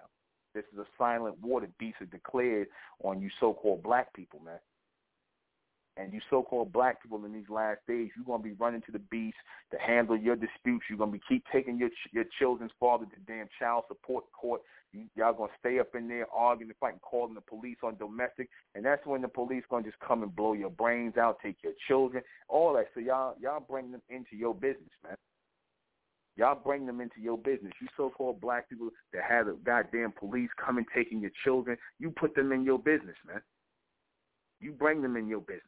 This is a silent war that beasts are declared on you so-called black people, man. And you so-called black people in these last days, you're gonna be running to the beast to handle your disputes. You're gonna be keep taking your your children's father to damn child support court. You, y'all gonna stay up in there arguing and fighting, calling the police on domestic, and that's when the police gonna just come and blow your brains out, take your children, all that. So y'all y'all bring them into your business, man. Y'all bring them into your business. You so-called black people that have the goddamn police coming taking your children, you put them in your business, man. You bring them in your business.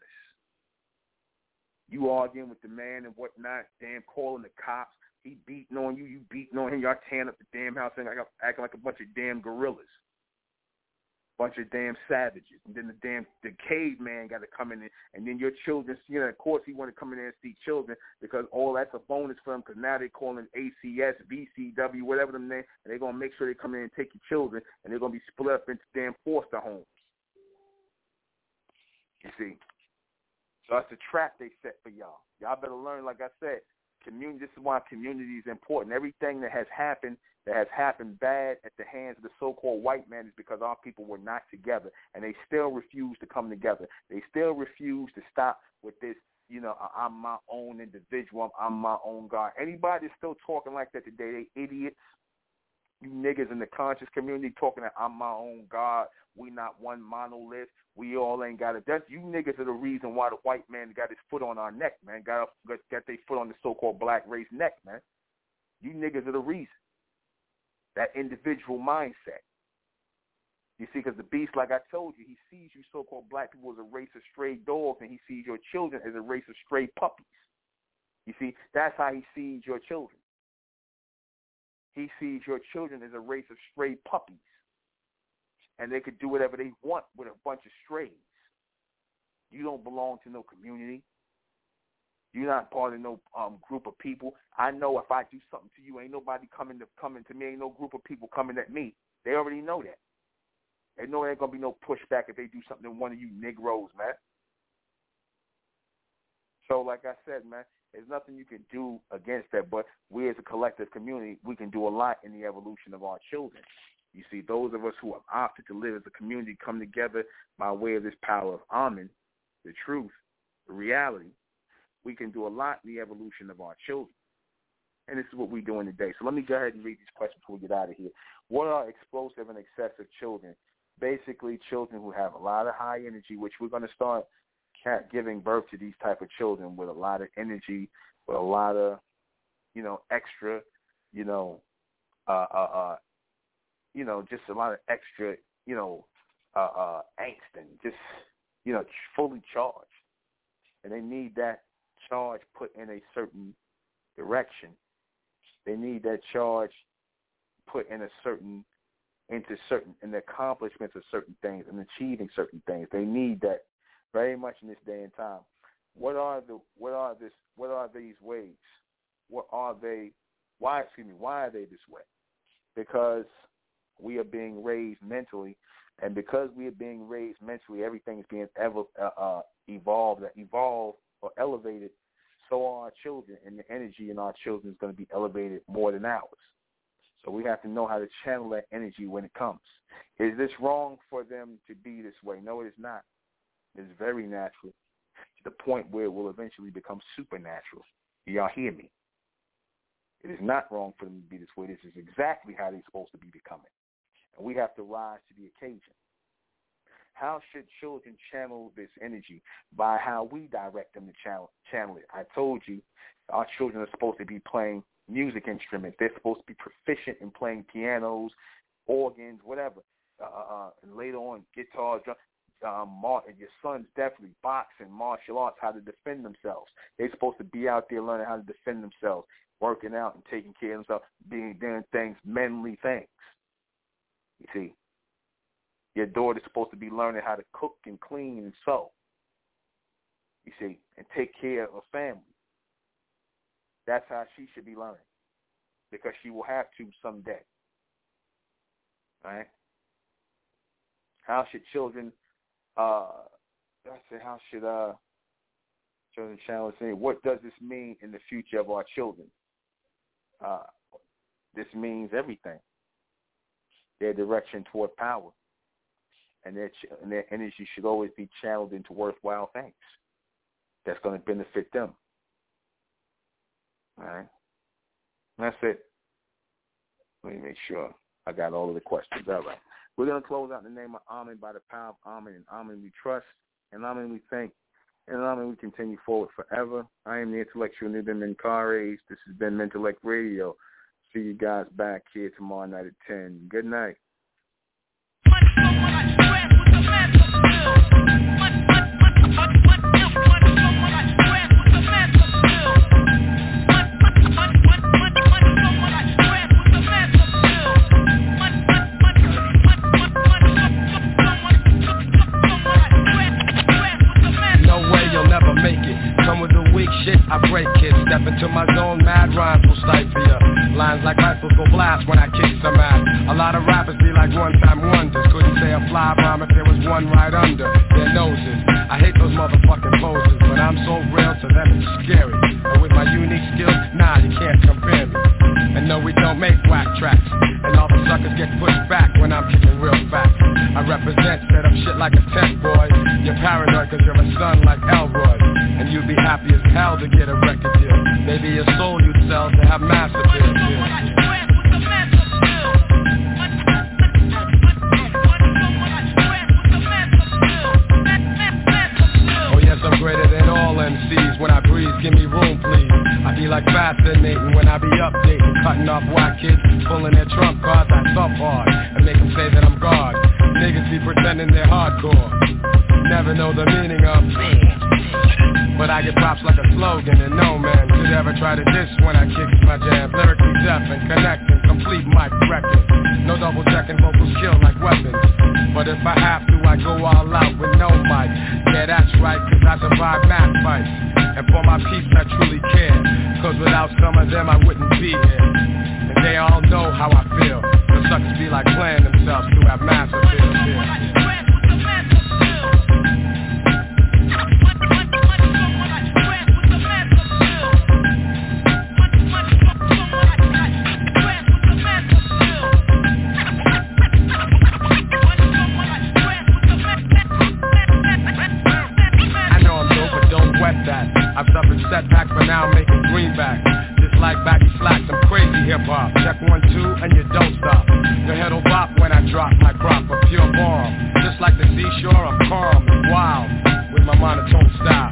You arguing with the man and whatnot, damn calling the cops. He beating on you, you beating on him. Y'all tearing up the damn house and acting like a bunch of damn gorillas bunch of damn savages. And then the damn the caveman got to come in, and then your children. You know, of course, he want to come in there and see children because all that's a bonus for him. Because now they're calling ACS, VCW, whatever them name, and they're gonna make sure they come in and take your children, and they're gonna be split up into damn foster homes. You see, so that's the trap they set for y'all. Y'all better learn. Like I said, community. This is why community is important. Everything that has happened that has happened bad at the hands of the so-called white man is because our people were not together, and they still refuse to come together. They still refuse to stop with this. You know, I'm my own individual. I'm my own God. Anybody that's still talking like that today, they idiots. You niggas in the conscious community talking that I'm my own God. We not one monolith. We all ain't got it. That's you niggas are the reason why the white man got his foot on our neck, man. Got got, got their foot on the so-called black race neck, man. You niggas are the reason that individual mindset. You see, because the beast, like I told you, he sees you so-called black people as a race of stray dogs, and he sees your children as a race of stray puppies. You see, that's how he sees your children. He sees your children as a race of stray puppies, and they could do whatever they want with a bunch of strays. You don't belong to no community. You're not part of no um, group of people. I know if I do something to you, ain't nobody coming to coming to me. Ain't no group of people coming at me. They already know that. They know there ain't gonna be no pushback if they do something to one of you Negroes, man. So, like I said, man, there's nothing you can do against that. But we, as a collective community, we can do a lot in the evolution of our children. You see, those of us who have opted to live as a community come together by way of this power of Amen, the truth, the reality, we can do a lot in the evolution of our children. And this is what we're doing today. So let me go ahead and read these questions before we get out of here. What are explosive and excessive children? Basically, children who have a lot of high energy, which we're going to start giving birth to these type of children with a lot of energy, with a lot of, you know, extra, you know, uh, uh, uh, you know, just a lot of extra, you know, uh, uh, angst and just, you know, fully charged. And they need that charge put in a certain direction. They need that charge put in a certain into certain in the accomplishments of certain things and achieving certain things. They need that very much in this day and time. What are the what are this what are these ways? What are they why excuse me, why are they this way? Because we are being raised mentally and because we are being raised mentally, everything is being ever uh, uh, evolved, evolved or elevated, so are our children, and the energy in our children is going to be elevated more than ours. So we have to know how to channel that energy when it comes. Is this wrong for them to be this way? No, it is not. It's very natural to the point where it will eventually become supernatural. Y'all hear me? It is not wrong for them to be this way. This is exactly how they're supposed to be becoming. And we have to rise to the occasion. How should children channel this energy? By how we direct them to channel, channel it. I told you our children are supposed to be playing music instruments. They're supposed to be proficient in playing pianos, organs, whatever. Uh, uh, uh and later on, guitars, drum. Um, mar- your sons definitely boxing, martial arts, how to defend themselves. They're supposed to be out there learning how to defend themselves, working out and taking care of themselves, being doing things, manly things. You see, your daughter's supposed to be learning how to cook and clean and sew. You see, and take care of family. That's how she should be learning. Because she will have to someday. Right? How should children uh I say how should uh children challenge say what does this mean in the future of our children? Uh this means everything. Their direction toward power and their and their energy should always be channeled into worthwhile things. that's going to benefit them. All right. That's it. Let me make sure I got all of the questions. All right. We're going to close out in the name of Amen by the power of Amen. And Amen we trust. And Amen we thank. And Amen we continue forward forever. I am the intellectual Nuben Menkarayzz. This has been Mentellect Radio. See you guys back here tomorrow night at 10. Good night. Shit, I break it. Step into my zone, mad rhymes will stifle ya. Lines like rifles go blast when I kick some ass. A lot of rappers be like one-time wonders. Couldn't say a fly rhyme if there was one right under their noses. I hate those motherfucking poses, but I'm so real to them it's scary. And with my unique skills, nah, you can't compare me. And no, we don't make whack tracks. Suckers get pushed back when I'm kicking real facts. I represent, set up shit like a tent boy. You're paranoid cause you're a son like Elroy. And you'd be happy as hell to get a record deal. Maybe your soul you'd sell to have mass appeal. Give me room, please. I be like fascinating when I be updating, cutting off white kids, pulling their trump cards. I thump hard and make them say that I'm God. Niggas be pretending they're hardcore. Never know the meaning of but I get props like a slogan and no man could ever try to diss when I kick my jam Lyrically deaf and connecting, complete mic record No double checking, vocals kill like weapons But if I have to, I go all out with no mic Yeah, that's right, cause I survive math fights And for my peeps, I truly care. Cause without some of them, I wouldn't be here. And they all know how I feel. The suckers be like playing themselves to have massive appeal setbacks, but now I'm making greenbacks. Just like baggy slacks, I'm crazy hip-hop. Check one, two, and you don't stop. Your head'll bop when I drop my crop of pure bomb. Just like the seashore, I'm calm and wild with my monotone style.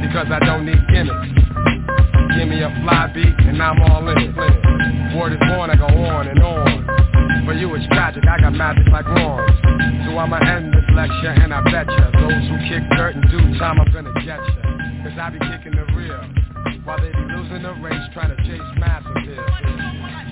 Because I don't need gimmicks. Give me a fly beat and I'm all in it. Word is born, I go on and on. For you it's tragic, I got magic like horns. So I'ma end this lecture and I betcha Those who kick dirt in due time I'm gonna get ya Cause I be kicking the real. While they be losing the race trying to chase mass appeal